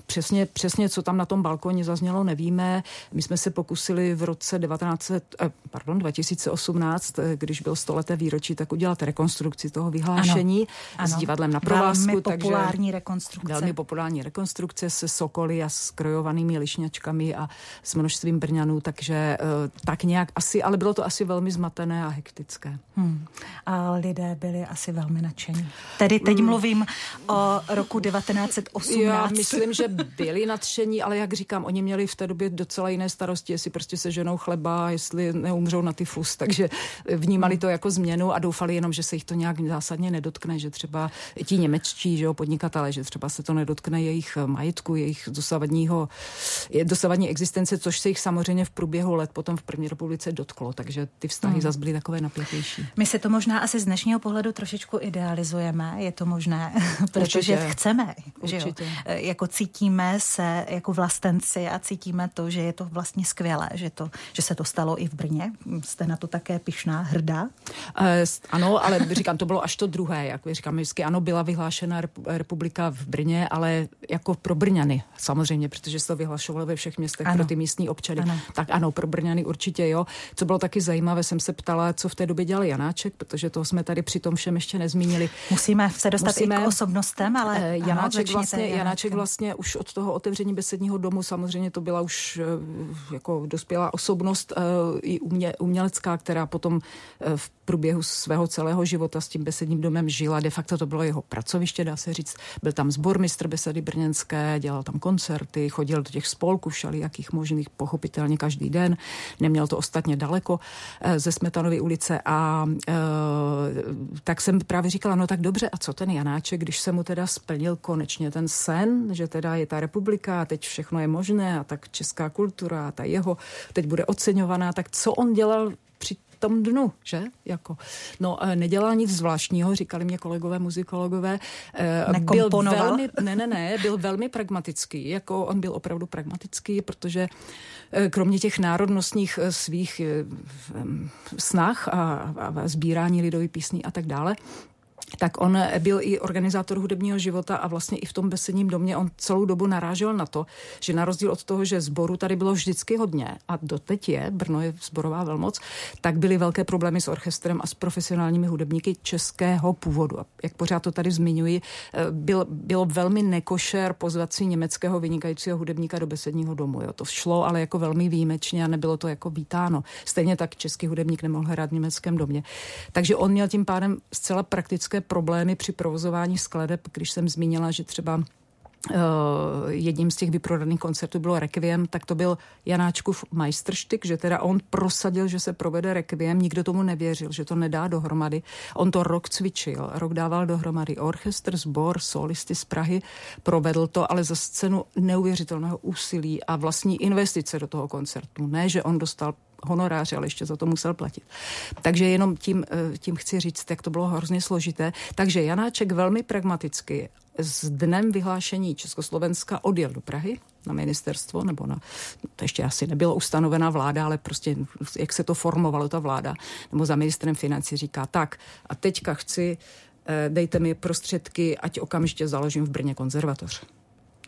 přesně, přesně, co tam na tom balkoně zaznělo, nevíme. My jsme se pokusili v roce 19, eh, pardon, 2018, eh, když byl stoleté výročí, tak udělat rekonstrukci toho vyhlášení ano, ano. s divadlem na provázku. Velmi populární rekonstrukce. Velmi populární rekonstrukce se sokoly a skrojovaný krojovanými lišňačkami a s množstvím Brňanů, takže eh, tak nějak asi, ale bylo to asi velmi zmatené a hektické. Hmm. A lidé byli asi velmi nadšení. Tedy teď hmm. mluvím o roku 1918. Já myslím, že byli nadšení, ale jak říkám, oni měli v té době docela jiné starosti, jestli prostě se ženou chleba, jestli neumřou na tyfus, takže vnímali to jako změnu a doufali jenom, že se jich to nějak zásadně nedotkne, že třeba ti němečtí že jo, podnikatele, že třeba se to nedotkne jejich majetku, jejich dosavadního dosavadní existence, což se jich samozřejmě v průběhu let potom v první republice dotklo, takže ty vztahy hmm. zase byly takové napětější. My si to možná asi z dnešního pohledu trošičku idealizujeme, je to možné, *laughs* protože Určitě. chceme, Určitě. že jo? Jako cítíme se jako vlastenci a cítíme to, že je to vlastně skvělé, že, to, že se to stalo i v Brně. Jste na to také pišná, hrdá? E, ano, ale *laughs* říkám, to bylo až to druhé, jak říkám, vždycky ano, byla vyhlášena republika v Brně, ale jako pro Brňany samozřejmě, protože se to vyhlašovalo ve všech městech ano. pro ty místní občany. Ano. Tak ano, pro Brňany určitě jo. Co bylo taky zajímavé, jsem se ptala, co v té době dělal Janáček, protože to jsme tady při tom všem ještě nezmínili. Musíme se dostat Musíme, i k osobnostem, ale eh, Janáček, ano, vlastně, Janáček vlastně už od toho otevření besedního domu, samozřejmě to byla už eh, jako dospělá osobnost eh, i umě, umělecká, která potom v průběhu svého celého života s tím besedním domem žila. De facto to bylo jeho pracoviště, dá se říct. Byl tam zbormistr besedy brněnské, dělal tam koncerty, chodil do těch spolků všelijakých možných, pochopitelně každý den. Neměl to ostatně daleko eh, ze Smetanovy ulice a e, tak jsem právě říkala, no tak dobře, a co ten Janáček, když se mu teda splnil konečně ten sen, že teda je ta republika a teď všechno je možné a tak česká kultura a ta jeho teď bude oceňovaná, tak co on dělal při tom dnu, že? Jako. No, eh, nedělal nic zvláštního, říkali mě kolegové muzikologové. Eh, byl velmi, ne, ne, ne, byl velmi pragmatický. Jako on byl opravdu pragmatický, protože eh, kromě těch národnostních svých snah a, a sbírání lidových písní a tak dále, tak on byl i organizátor hudebního života a vlastně i v tom besedním domě on celou dobu narážel na to, že na rozdíl od toho, že zboru tady bylo vždycky hodně a doteď je, Brno je zborová velmoc, tak byly velké problémy s orchestrem a s profesionálními hudebníky českého původu. A jak pořád to tady zmiňuji, eh, byl, bylo velmi nekošer pozvat si německého vynikajícího hudebníka do besedního domu. Jo. To šlo ale jako velmi výjimečně a nebylo to jako vítáno. Stejně tak český hudebník nemohl hrát v německém domě. Takže on měl tím pádem zcela praktické problémy při provozování skladeb, když jsem zmínila, že třeba Uh, jedním z těch vyprodaných koncertů bylo Requiem, tak to byl Janáčkův majstrštyk, že teda on prosadil, že se provede Requiem, nikdo tomu nevěřil, že to nedá dohromady. On to rok cvičil, rok dával dohromady orchestr, sbor, solisty z Prahy, provedl to, ale za scénu neuvěřitelného úsilí a vlastní investice do toho koncertu. Ne, že on dostal honoráře, ale ještě za to musel platit. Takže jenom tím, eh, tím chci říct, jak to bylo hrozně složité. Takže Janáček velmi pragmaticky s dnem vyhlášení Československa odjel do Prahy na ministerstvo, nebo na, to ještě asi nebyla ustanovená vláda, ale prostě jak se to formovalo ta vláda, nebo za ministrem financí říká, tak a teďka chci, eh, dejte mi prostředky, ať okamžitě založím v Brně konzervatoř.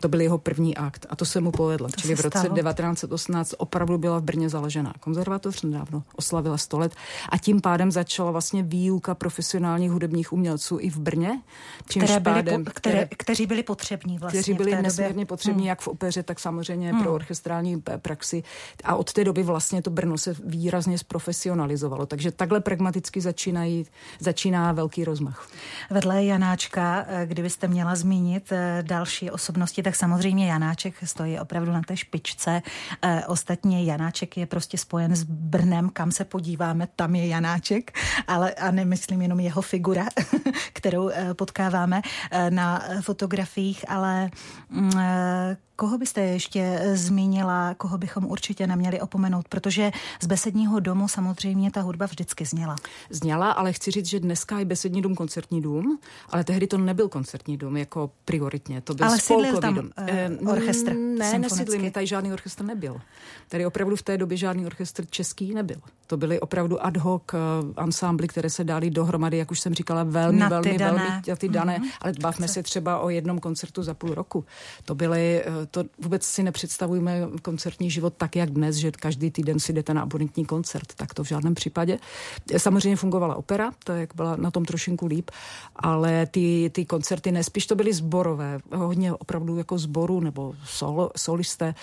To byl jeho první akt a to se mu povedlo. To Čili v roce stalo. 1918 opravdu byla v Brně založená konzervatoř, nedávno oslavila 100 let a tím pádem začala vlastně výuka profesionálních hudebních umělců i v Brně. Které byly pádem, po, které, které, kteří byli potřební vlastně. Kteří byli nesmírně potřební hmm. jak v opeře, tak samozřejmě hmm. pro orchestrální praxi. A od té doby vlastně to Brno se výrazně zprofesionalizovalo. Takže takhle pragmaticky začínají, začíná velký rozmach. Vedle Janáčka, eh, kdybyste měla zmínit eh, další osobnosti, tak tak samozřejmě Janáček stojí opravdu na té špičce. E, ostatně Janáček je prostě spojen s Brnem, kam se podíváme, tam je Janáček, ale a nemyslím jenom jeho figura, *laughs* kterou e, potkáváme e, na fotografiích, ale mm, Koho byste ještě zmínila, koho bychom určitě neměli opomenout, protože z besedního domu samozřejmě ta hudba vždycky zněla. Zněla, ale chci říct, že dneska je besední dům koncertní dům, ale tehdy to nebyl koncertní dům jako prioritně, to byl ale spolkový tam dům. Uh, orchestr Ne, nesídlil, tady žádný orchestr nebyl. Tady opravdu v té době žádný orchestr český nebyl. To byly opravdu ad hoc uh, ansámbly, které se dali dohromady, jak už jsem říkala, velmi, na velmi, dané. velmi na ty dané, mm-hmm. ale bavme se třeba o jednom koncertu za půl roku. To byly, to vůbec si nepředstavujeme koncertní život tak, jak dnes, že každý týden si jdete na abonentní koncert. Tak to v žádném případě. Samozřejmě fungovala opera, to jak byla na tom trošinku líp, ale ty, ty koncerty nespíš to byly zborové, hodně opravdu jako zboru nebo solo, solisté,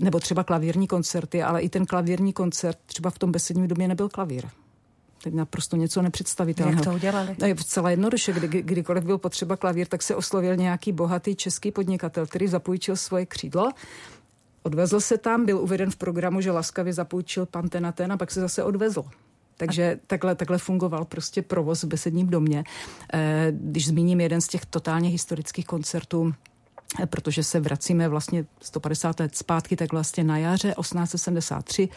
nebo třeba klavírní koncerty, ale i ten klavírní koncert třeba v tom besedním době nebyl klavír. Teď naprosto něco nepředstavitelného. Jak to udělali? No, je celá jednoduše. Kdy, kdykoliv byl potřeba klavír, tak se oslovil nějaký bohatý český podnikatel, který zapůjčil svoje křídlo Odvezl se tam, byl uveden v programu, že laskavě zapůjčil pan ten a ten a pak se zase odvezl. Takže takhle, takhle fungoval prostě provoz v besedním domě. Eh, když zmíním jeden z těch totálně historických koncertů, protože se vracíme vlastně 150 let zpátky, tak vlastně na jaře 1873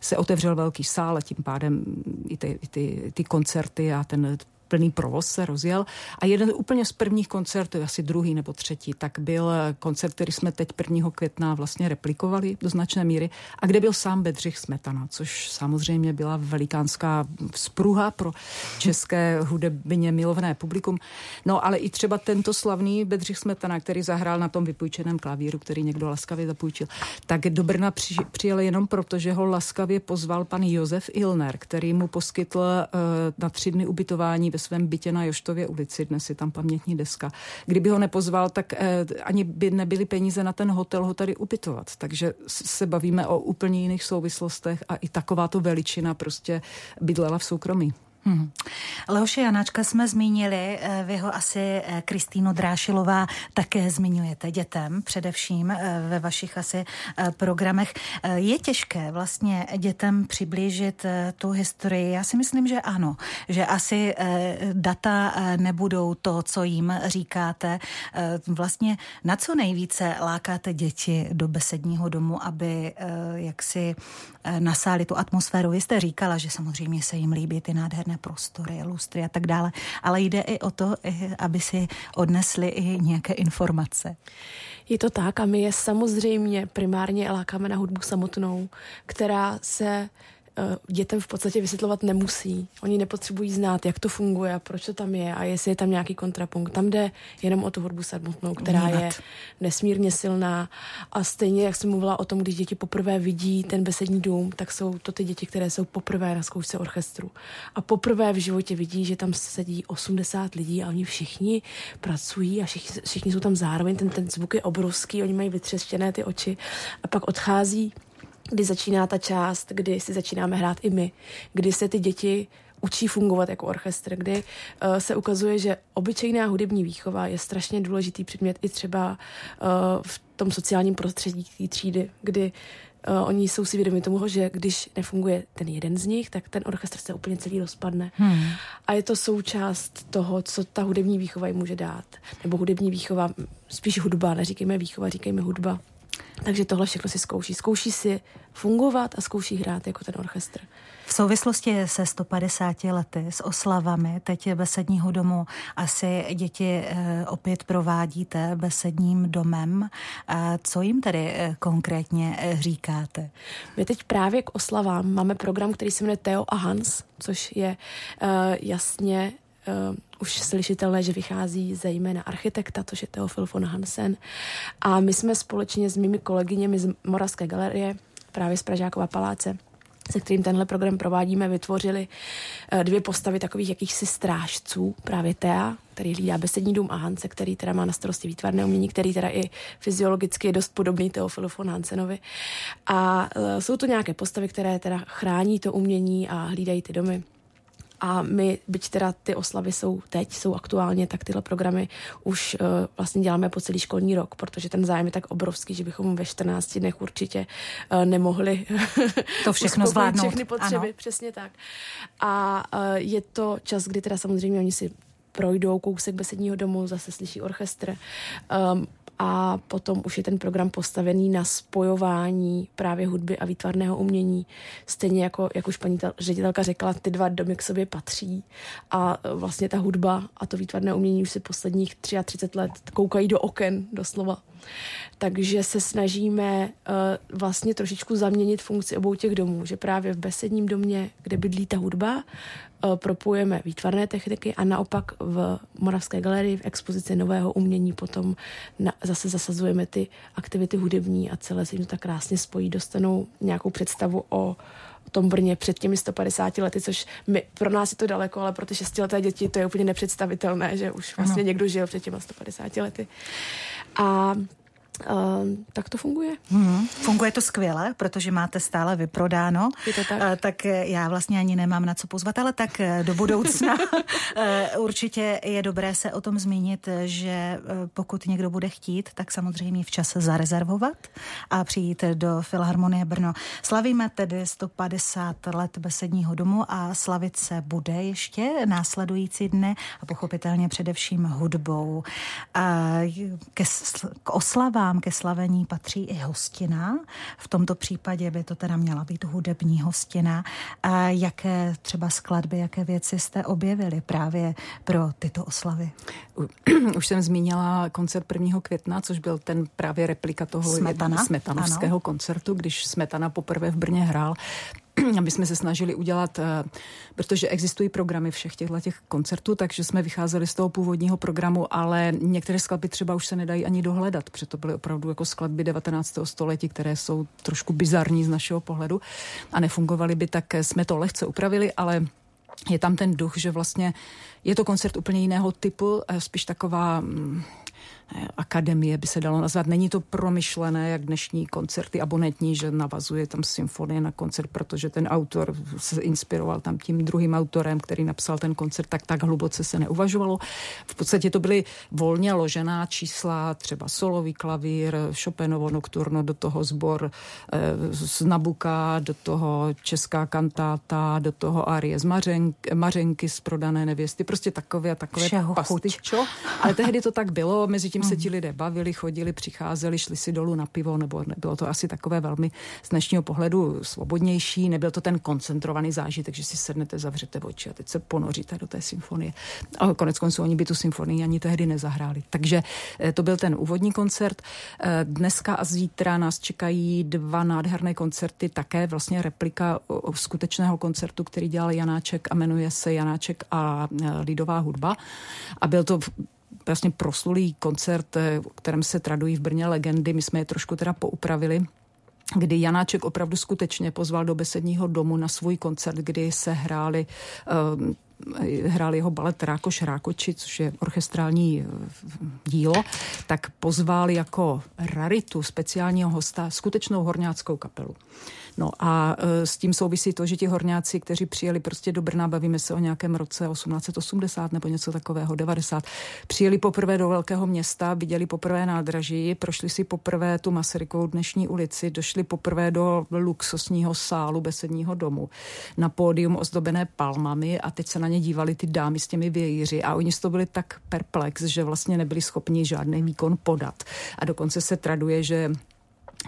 se otevřel velký sál a tím pádem i ty, i ty, ty koncerty a ten plný provoz se rozjel. A jeden úplně z prvních koncertů, asi druhý nebo třetí, tak byl koncert, který jsme teď 1. května vlastně replikovali do značné míry a kde byl sám Bedřich Smetana, což samozřejmě byla velikánská spruha pro české hudebně milovné publikum. No ale i třeba tento slavný Bedřich Smetana, který zahrál na tom vypůjčeném klavíru, který někdo laskavě zapůjčil, tak do Brna při, přijel jenom proto, že ho laskavě pozval pan Josef Ilner, který mu poskytl uh, na tři dny ubytování ve svém bytě na Joštově ulici, dnes je tam pamětní deska. Kdyby ho nepozval, tak eh, ani by nebyly peníze na ten hotel ho tady ubytovat. Takže se bavíme o úplně jiných souvislostech a i takováto veličina prostě bydlela v soukromí. Hmm. Leoše Janáčka jsme zmínili, eh, vy ho asi eh, Kristýno Drášilová také zmiňujete dětem, především eh, ve vašich asi programech. Je těžké vlastně dětem přiblížit tu historii? Já si myslím, že ano, že asi data nebudou to, co jim říkáte. Vlastně na co nejvíce lákáte děti do besedního domu, aby jaksi nasáli tu atmosféru? Vy jste říkala, že samozřejmě se jim líbí ty nádherné prostory, lustry a tak dále, ale jde i o to, aby si odnesli i nějaké informace. Je to tak a my je samozřejmě primárně lákáme na hudbu samotnou, která se Eh, dětem v podstatě vysvětlovat nemusí. Oni nepotřebují znát, jak to funguje a proč to tam je a jestli je tam nějaký kontrapunkt. Tam jde jenom o tu hudbu samotnou, která Vnímat. je nesmírně silná a stejně, jak jsem mluvila o tom, když děti poprvé vidí ten besední dům, tak jsou to ty děti, které jsou poprvé na zkoušce orchestru. A poprvé v životě vidí, že tam sedí 80 lidí a oni všichni pracují a všichni, všichni jsou tam zároveň, ten, ten zvuk je obrovský, oni mají vytřeštěné ty oči a pak odchází kdy začíná ta část, kdy si začínáme hrát i my, kdy se ty děti učí fungovat jako orchestr, kdy uh, se ukazuje, že obyčejná hudební výchova je strašně důležitý předmět i třeba uh, v tom sociálním prostředí té třídy, kdy uh, oni jsou si vědomi tomu, že když nefunguje ten jeden z nich, tak ten orchestr se úplně celý rozpadne. Hmm. A je to součást toho, co ta hudební výchova jim může dát. Nebo hudební výchova, spíš hudba, neříkejme výchova, říkejme hudba. Takže tohle všechno si zkouší. Zkouší si fungovat a zkouší hrát jako ten orchestr. V souvislosti se 150 lety, s oslavami, teď besedního domu, asi děti eh, opět provádíte besedním domem. Co jim tedy eh, konkrétně eh, říkáte? My teď právě k oslavám máme program, který se jmenuje Theo a Hans, což je jasně uh, už slyšitelné, že vychází zejména architekta, to je Teofil von Hansen. A my jsme společně s mými kolegyněmi z Moravské galerie, právě z Pražákova paláce, se kterým tenhle program provádíme, vytvořili uh, dvě postavy takových jakýchsi strážců, právě Tea, který hlídá besední dům a Hanse, který teda má na starosti výtvarné umění, který teda i fyziologicky je dost podobný Teofilu von Hansenovi. A uh, jsou to nějaké postavy, které teda chrání to umění a hlídají ty domy A my, byť teda ty oslavy jsou teď, jsou aktuálně, tak tyhle programy už uh, vlastně děláme po celý školní rok, protože ten zájem je tak obrovský, že bychom ve 14 dnech určitě uh, nemohli *laughs* to všechno zvládnout. všechny potřeby, ano. přesně tak. A uh, je to čas, kdy teda samozřejmě oni si projdou kousek besedního domu, zase slyší orchestr. Um, a potom už je ten program postavený na spojování právě hudby a výtvarného umění. Stejně jako, jak už paní ředitelka řekla, ty dva domy k sobě patří a e, vlastně ta hudba a to výtvarné umění už se posledních 33 let koukají do oken doslova. Takže se snažíme uh, vlastně trošičku zaměnit funkci obou těch domů, že právě v besedním domě, kde bydlí ta hudba, propojujeme výtvarné techniky a naopak v Moravské galerii v expozici nového umění potom na, zase zasazujeme ty aktivity hudební a celé se jim tak krásně spojí, dostanou nějakou představu o tom Brně před těmi 150 lety, což my, pro nás je to daleko, ale pro ty šestileté děti to je úplně nepředstavitelné, že už vlastně ano. někdo žil před těmi 150 lety. A Uh, tak to funguje. Hmm, funguje to skvěle, protože máte stále vyprodáno. Je to tak? Uh, tak já vlastně ani nemám na co pozvat, ale tak eh, do budoucna uh, *laughs* určitě je dobré se o tom zmínit, že pokud někdo bude chtít, tak samozřejmě včas zarezervovat a přijít do Filharmonie Brno. Slavíme tedy 150 let besedního domu a slavit se bude ještě následující dny a pochopitelně především hudbou. Ke, k oslavám vám ke slavení patří i hostina. V tomto případě by to teda měla být hudební hostina. A jaké třeba skladby, jaké věci jste objevili právě pro tyto oslavy? *clears throat* Už jsem zmínila koncert 1. května, což byl ten právě replika toho Smetana? smetanovského ano. koncertu, když Smetana poprvé v Brně hrál. *clears throat* aby jsme se snažili udělat, eh, protože existují programy všech těchto těch koncertů, takže jsme vycházeli z toho původního programu, ale některé skladby třeba už se nedají ani dohledat, protože to byly opravdu jako skladby 19. století, které jsou trošku bizarní z našeho pohledu a nefungovaly by, tak jsme to lehce upravili, ale je tam ten duch, že vlastně je to koncert úplně jiného typu, eh, spíš taková mm, akademie by se dalo nazvat. Není to promyšlené, jak dnešní koncerty abonentní, že navazuje tam symfonie na koncert, protože ten autor se inspiroval tam tím druhým autorem, který napsal ten koncert, tak tak hluboce se neuvažovalo. V podstatě to byly volně ložená čísla, třeba solový klavír, Chopinovo nokturno, do toho sbor eh, z Nabuka, do toho česká kantáta, do toho arie z Mařenk, Mařenky z prodané nevěsty, prostě takové a takové pastičo. Ale tehdy to tak bylo, mezi tím se ti lidé bavili, chodili, přicházeli, šli si dolů na pivo, nebo bylo to asi takové velmi z dnešního pohledu svobodnější, nebyl to ten koncentrovaný zážitek, že si sednete, zavřete oči a teď se ponoříte do té symfonie. A konec konců oni by tu symfonii ani tehdy nezahráli. Takže eh, to byl ten úvodní koncert. Eh, dneska a zítra nás čekají dva nádherné koncerty, také vlastně replika skutečného koncertu, který dělal Janáček a jmenuje se Janáček a eh, lidová hudba. A byl to vlastně proslulý koncert, o eh, kterém se tradují v Brně legendy. My jsme je trošku teda poupravili kdy Janáček opravdu skutečně pozval do besedního domu na svůj koncert, kdy se hráli uh, hrál jeho balet Rákoš Rákoči, což je orchestrální eh, dílo, tak pozval jako raritu speciálního hosta skutečnou horňáckou kapelu. No a e, s tím souvisí to, že ti horňáci, kteří přijeli prostě do Brna, bavíme se o nějakém roce 1880 nebo něco takového, 90, přijeli poprvé do velkého města, viděli poprvé nádraží, prošli si poprvé tu Masarykovou dnešní ulici, došli poprvé do luxusního sálu besedního domu na pódium ozdobené palmami a teď se na ně dívali ty dámy s těmi vějíři a oni z toho byli tak perplex, že vlastně nebyli schopni žádný výkon podat. A dokonce se traduje, že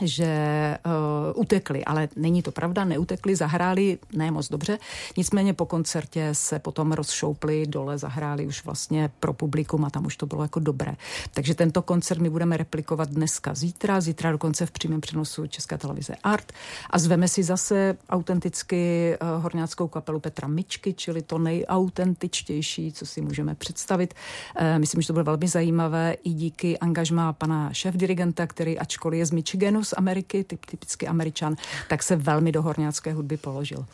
že uh, utekli, ale není to pravda, neutekli, zahráli ne moc dobře, nicméně po koncertě se potom rozšoupli dole, zahráli už vlastně pro publikum a tam už to bylo jako dobré. Takže tento koncert my budeme replikovat dneska, zítra, zítra dokonce v přímém přenosu České televize Art a zveme si zase autenticky uh, horňáckou kapelu Petra Mičky, čili to nejautentičtější, co si můžeme představit. Uh, myslím, že to bylo velmi zajímavé i díky angažmá pana šéf-dirigenta, který ačkoliv je z Michiganu, Ameriky, typ, typicky američan, tak se velmi do horňácké hudby položil.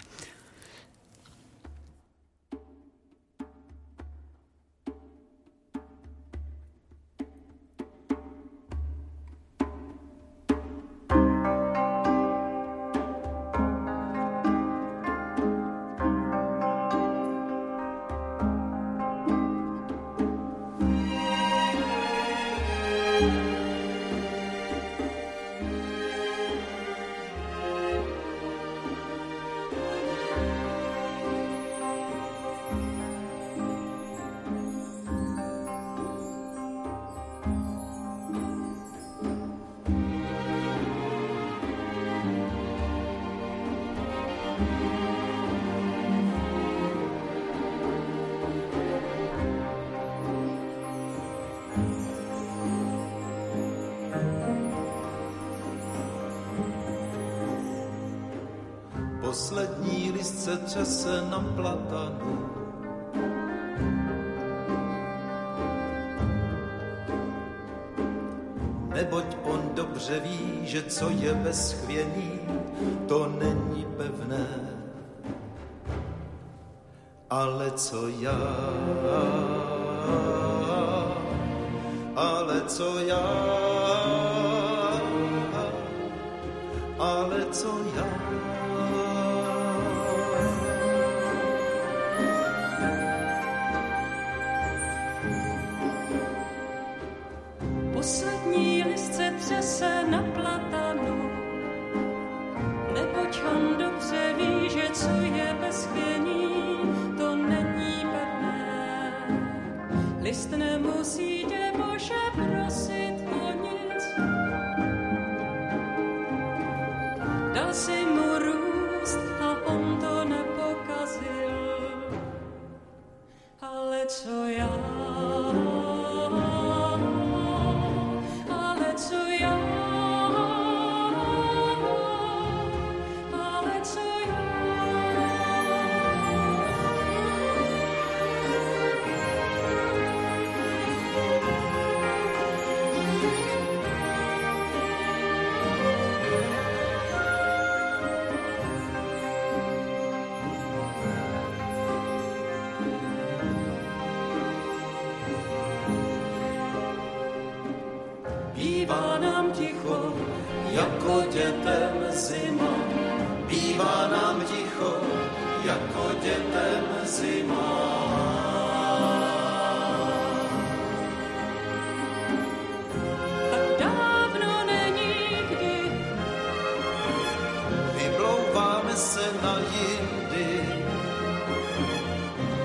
Listce třese na platanu. Neboť on dobře ví, že co je bez to není pevné. Ale co já, ale co já,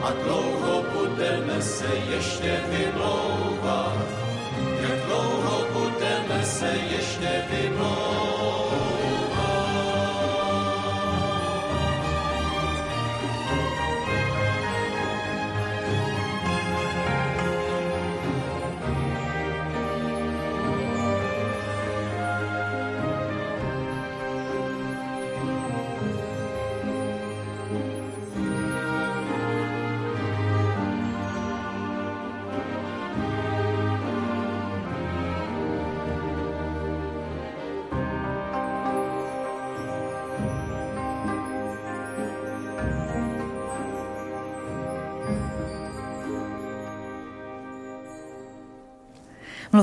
a dlouho budeme se ještě vymlouvat. Jak dlouho budeme se ještě vymlouvat.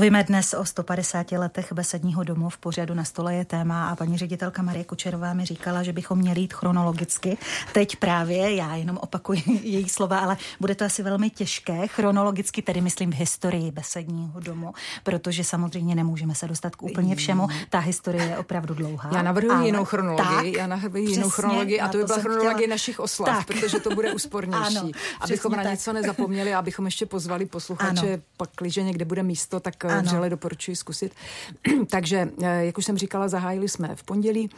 Mluvíme dnes o 150 letech besedního domu. V pořadu na stole je téma a paní ředitelka Marie Kučerová mi říkala, že bychom měli jít chronologicky. Teď právě, já jenom opakuji *laughs* její slova, ale bude to asi velmi těžké chronologicky, tedy myslím v historii besedního domu, protože samozřejmě nemůžeme se dostat k úplně všemu. Ta historie je opravdu dlouhá. Já navrhuji ale... jinou chronologii. Tak, já navrhuji jinou chronologii a to by byla chronologie chtěla... našich oslav, tak. protože to bude úspornější. *laughs* ano, abychom na tak. něco nezapomněli, abychom ještě pozvali posluchače, pak, když někde bude místo, tak ano. vřele doporučuji zkusit. *clears throat* Takže, eh, jak už jsem říkala, zahájili jsme v pondělí.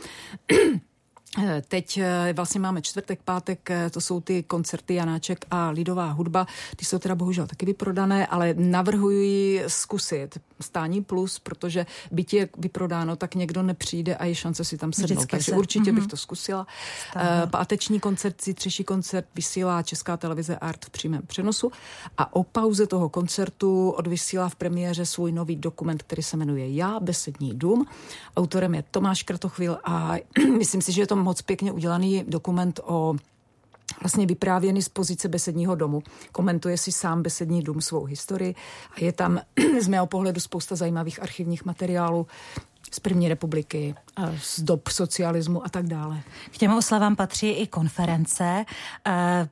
*clears throat* Eh, teď eh, vlastně máme čtvrtek, pátek, to jsou ty koncerty Janáček a lidová hudba. Ty jsou teda bohužel taky vyprodané, ale navrhuji zkusit stání plus, protože byť je vyprodáno, tak někdo nepřijde a je šance si tam sednout. Vždycky Takže se. určitě mm-hmm. bych mhm. to zkusila. Stále. Páteční koncert, zítřejší koncert vysílá Česká televize Art v přímém přenosu a o pauze toho koncertu odvysílá v premiéře svůj nový dokument, který se jmenuje Já, Besední dům. Autorem je Tomáš Kratochvil a *clears throat* myslím si, že je to moc pěkně udělaný dokument o vlastně vyprávěný z pozice besedního domu. Komentuje si sám besední dům svou historii a je tam *clears throat* z mého pohledu spousta zajímavých archivních materiálů z první republiky, z dob socialismu a tak dále. K těm oslavám patří i konference.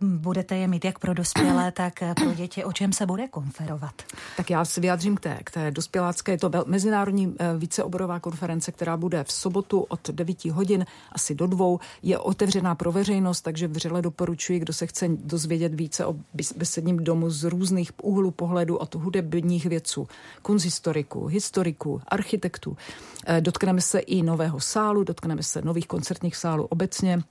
Budete je mít jak pro dospělé, *clears throat* tak pro děti. O čem se bude konferovat? Tak já se vyjádřím k té, k té dospělácké. Je to mezinárodní e, víceoborová konference, která bude v sobotu od 9 hodin asi do dvou. Je otevřená pro veřejnost, takže vřele doporučuji, kdo se chce dozvědět více o besedním domu z různých úhlů pohledu od hudebních věců, kunzhistoriků, historiků, architektů. E, dotkneme se i nového sálu, dotkneme se nových koncertních sálů obecně.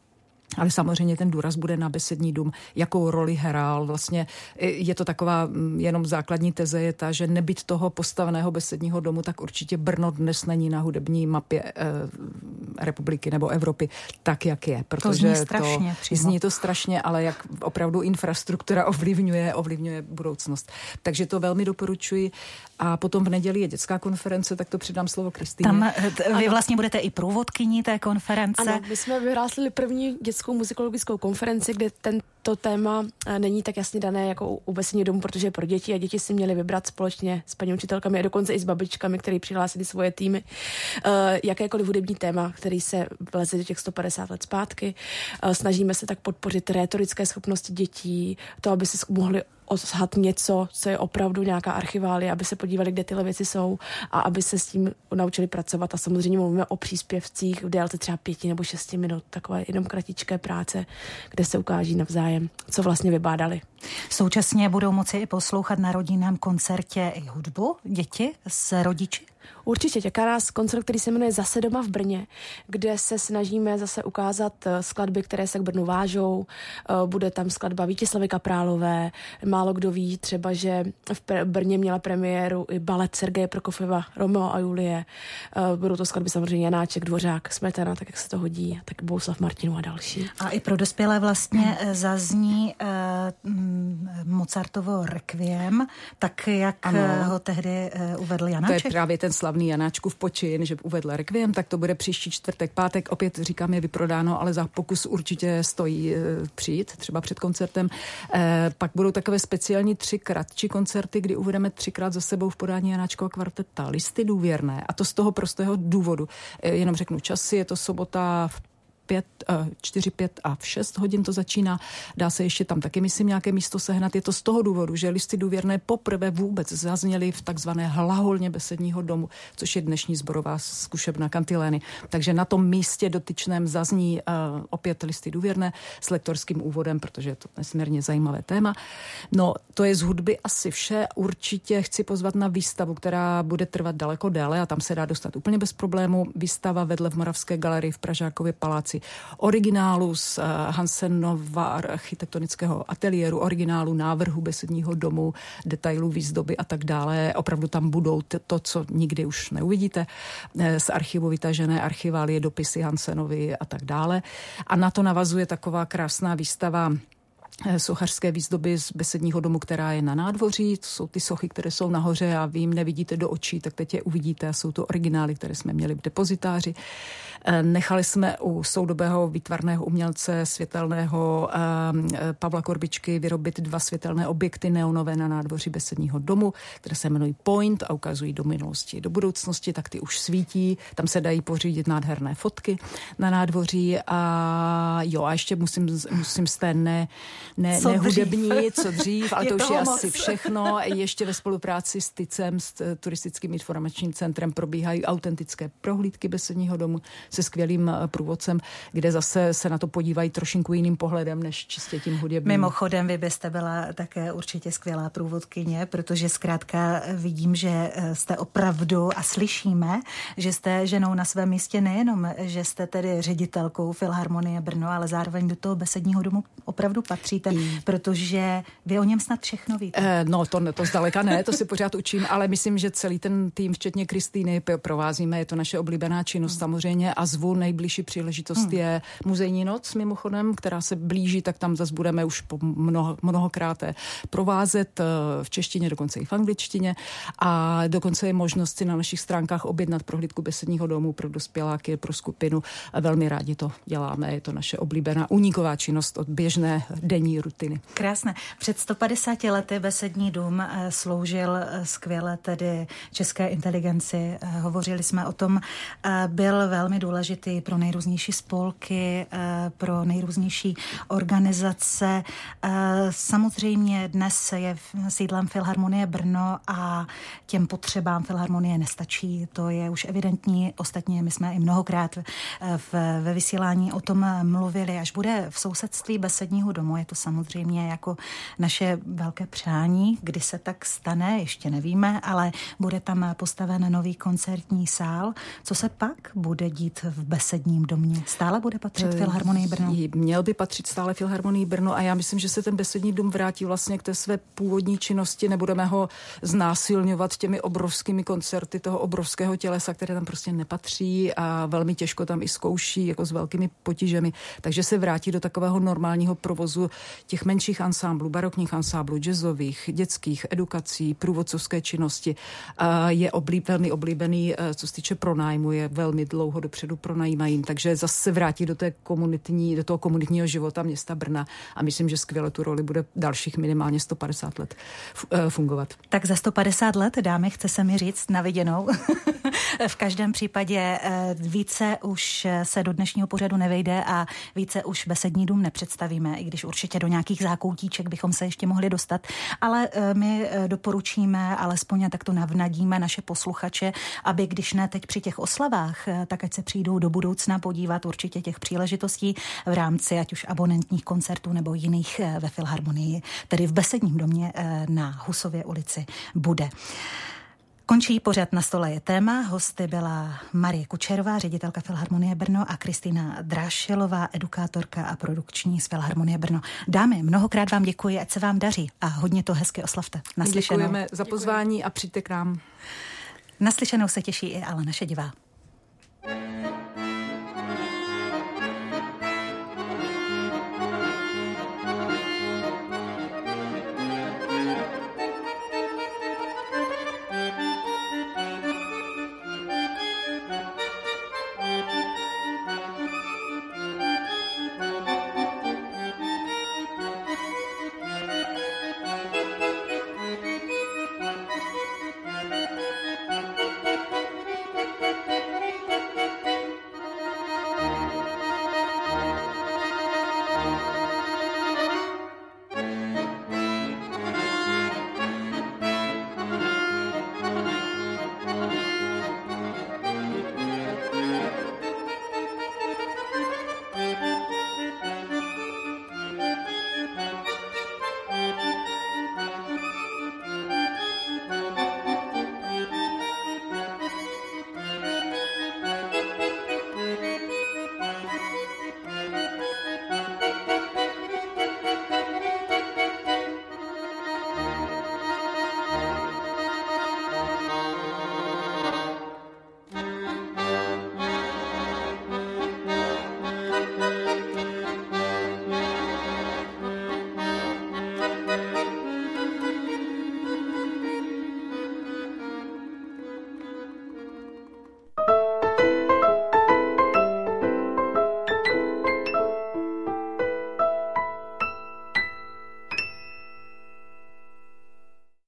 Ale samozřejmě ten důraz bude na besední dům, jakou roli hrál. Vlastně je to taková mm, jenom základní teze je ta, že nebyt toho postaveného besedního domu, tak určitě Brno dnes není na hudební mapě eh, republiky nebo Evropy tak, jak je. Protože to zní strašně. To, zní to strašně, ale jak opravdu infrastruktura *laughs* ovlivňuje, ovlivňuje budoucnost. Takže to velmi doporučuji. A potom v neděli je dětská konference, tak to přidám slovo Kristýně. Tam eh, vy vlastně budete i průvodkyní té konference. Ano, my jsme vyhlásili první dětskou muzikologickou konferenci, kde tento téma eh, není tak jasně dané jako u besení domu, protože je pro děti a děti si měly vybrat společně s paní učitelkami a dokonce i s babičkami, které přihlásili svoje týmy, uh, jakékoliv hudební téma, který se vleze do těch 150 let zpátky. Uh, snažíme se tak podpořit rétorické schopnosti dětí, to, aby si mohli odhat něco, co je opravdu nějaká archiválie, aby se podívali, kde tyhle věci jsou a aby se s tím naučili pracovat. A samozřejmě mluvíme o příspěvcích v délce třeba pěti nebo šesti minut, takové jenom kratičké práce, kde se ukáží navzájem, co vlastně vybádali. Současně budou moci i poslouchat na rodinném koncertě i hudbu děti s rodiči? Určitě čeká nás koncert, který se jmenuje Zase doma v Brně, kde se snažíme zase ukázat eh, skladby, které se k Brnu vážou. Eh, bude tam skladba Vítězslavy Kaprálové. Málo kdo ví třeba, že v Brně měla premiéru i balet Sergeje Prokofeva Romeo a Julie. Eh, budou to skladby samozřejmě Janáček, Dvořák, Smetana, tak jak se to hodí, tak Bouslav Martinu a další. A i pro dospělé vlastně zazní uh, Mozartovo Requiem, tak jak ano. ho tehdy uvedl Janáček. To je právě ten slavný v počin, že uvedl Requiem, tak to bude příští čtvrtek, pátek. Opět říkám, je vyprodáno, ale za pokus určitě stojí e, přijít, třeba před koncertem. E, pak budou takové speciální tři kratší koncerty, kdy uvedeme třikrát za sebou v podání Janáčkova kvarteta listy důvěrné. A to z toho prostého důvodu. E, jenom řeknu časy, je to sobota v 5, 4, 5 a v 6 hodin to začíná. Dá se ještě tam taky, myslím, nějaké místo sehnat. Je to z toho důvodu, že listy důvěrné poprvé vůbec zazněly v takzvané hlaholně besedního domu, což je dnešní zborová zkušebna kantilény. Takže na tom místě dotyčném zazní uh, opět listy důvěrné s lektorským úvodem, protože je to nesmírně zajímavé téma. No, to je z hudby asi vše. Určitě chci pozvat na výstavu, která bude trvat daleko déle a tam se dá dostat úplně bez problému. Výstava vedle v Moravské galerii v Pražákově paláci originálu z eh, Hansenova architektonického ateliéru, originálu návrhu besedního domu, detailů výzdoby a tak dále. Opravdu tam budou to, co nikdy už neuvidíte, eh, z archivu vytažené archiválie, dopisy Hansenovi a tak dále. A na to navazuje taková krásná výstava sochařské výzdoby z besedního domu, která je na nádvoří. To jsou ty sochy, které jsou nahoře a vy jim nevidíte do očí, tak teď je uvidíte a jsou to originály, které jsme měli v depozitáři. Eh, nechali jsme u soudobého výtvarného umělce světelného eh, Pavla Korbičky vyrobit dva světelné objekty neonové na nádvoří besedního domu, které se jmenují Point a ukazují do minulosti, do budoucnosti, tak ty už svítí. Tam se dají pořídit nádherné fotky na nádvoří a jo, a ještě musím, musím z té ne, ne, co nehudební, dřív. co dřív, ale je to už je moc. asi všechno. Ještě ve spolupráci s TICem, s eh, turistickým informačním centrem, probíhají autentické prohlídky besedního domu se skvělým eh, průvodcem, kde zase se na to podívají trošinku jiným pohledem, než čistě tím hudebním. Mimochodem, vy byste byla také určitě skvělá průvodkyně, protože zkrátka vidím, že eh, jste opravdu a slyšíme, že jste ženou na svém místě nejenom, že jste tedy ředitelkou Filharmonie Brno, ale zároveň do toho besedního domu opravdu patří mm. protože vy o něm snad všechno víte. Eh, no, to, to zdaleka ne, to si pořád učím, ale myslím, že celý ten tým, včetně Kristýny, provázíme, je to naše oblíbená činnost mm. samozřejmě a zvu nejbližší příležitost mm. je muzejní noc mimochodem, která se blíží, tak tam zase budeme už po mnoho, mnohokrát provázet eh, v češtině, dokonce i v angličtině a dokonce je možnost si na našich stránkách objednat prohlídku besedního domu pro dospěláky, pro skupinu. Velmi rádi to děláme, je to naše oblíbená uniková činnost od běžné denní denní rutiny. Krásné. Před 150 lety Besední dům eh, sloužil eh, skvěle tedy české inteligenci. Eh, hovořili jsme o tom, byl velmi důležitý pro nejrůznější spolky, pro nejrůznější organizace. Samozřejmě dnes je sídlem Filharmonie Brno a těm potřebám Filharmonie nestačí. To je už evidentní. Ostatně my jsme i mnohokrát ve vysílání o tom mluvili. Až bude v sousedství Besedního domu, je to samozřejmě jako naše velké přání, kdy se tak stane, ještě nevíme, ale bude tam postaven nový koncertní sál. Co se pak bude dít v besedním domě? Stále bude patřit eh, Filharmonii Brno? Měl by patřit stále Filharmonii Brno a já myslím, že se ten besední dům vrátí vlastně k té své původní činnosti. Nebudeme ho znásilňovat těmi obrovskými koncerty toho obrovského tělesa, které tam prostě nepatří a velmi těžko tam i zkouší, jako s velkými potížemi. Takže se vrátí do takového normálního provozu těch menších ansámblů, barokních ansámblů, jazzových, dětských, edukací, průvodcovské činnosti. Je oblíb, velmi oblíbený, co se týče pronájmu, je velmi dlouho dopředu pronajímají, takže zase se vrátí do, té komunitní, do toho komunitního života města Brna a myslím, že skvěle tu roli bude dalších minimálně 150 let eh, fungovat. Tak za 150 let, dámy, chce se mi říct na viděnou. *laughs* v každém případě eh, více už se do dnešního pořadu nevejde a více už besední dům nepředstavíme, i když určitě do nějakých zákoutíček bychom se ještě mohli dostat, ale eh, my eh, doporučíme, alespoň tak to navnadíme naše posluchače, aby když ne teď při těch oslavách, tak ať se přijdou do budoucna podívat určitě těch příležitostí v rámci ať už abonentních koncertů nebo jiných ve Filharmonii, tedy v besedním domě na Husově ulici bude. Končí pořad na stole je téma. Hosty byla Marie Kučerová, ředitelka Filharmonie Brno a Kristýna Drášilová, edukátorka a produkční z Filharmonie Brno. Dámy, mnohokrát vám děkuji, ať se vám daří a hodně to hezky oslavte. Naslyšenou. Děkujeme za pozvání a přijďte k nám. Naslyšenou se těší i ale naše divá.